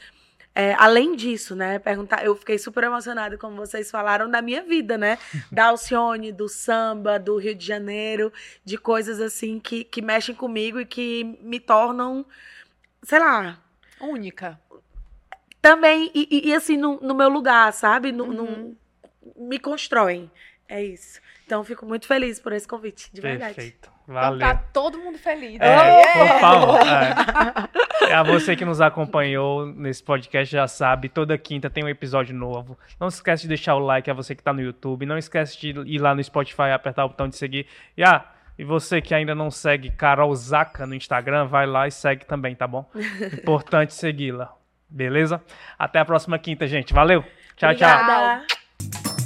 é, além disso, né, perguntar, eu fiquei super emocionada como vocês falaram da minha vida, né, da Alcione, do samba, do Rio de Janeiro, de coisas assim que, que mexem comigo e que me tornam, sei lá, Única. também, e, e- e, assim, no, no meu lugar, sabe? No, no- Uhum. me constroem. É isso. Então, fico muito feliz por esse convite, de verdade. Perfeito. Então Valeu. tá todo mundo feliz. É, É. por favor. É. É, a você que nos acompanhou nesse podcast já sabe, toda quinta tem um episódio novo. Não se esquece de deixar o like a você que tá no YouTube. Não esquece de ir lá no Spotify, apertar o botão de seguir. E, ah, e você que ainda não segue Carol Zaca no Instagram, vai lá e segue também, tá bom? Importante segui-la. Beleza? Até a próxima quinta, gente. Valeu. Tchau, tchau. Obrigada.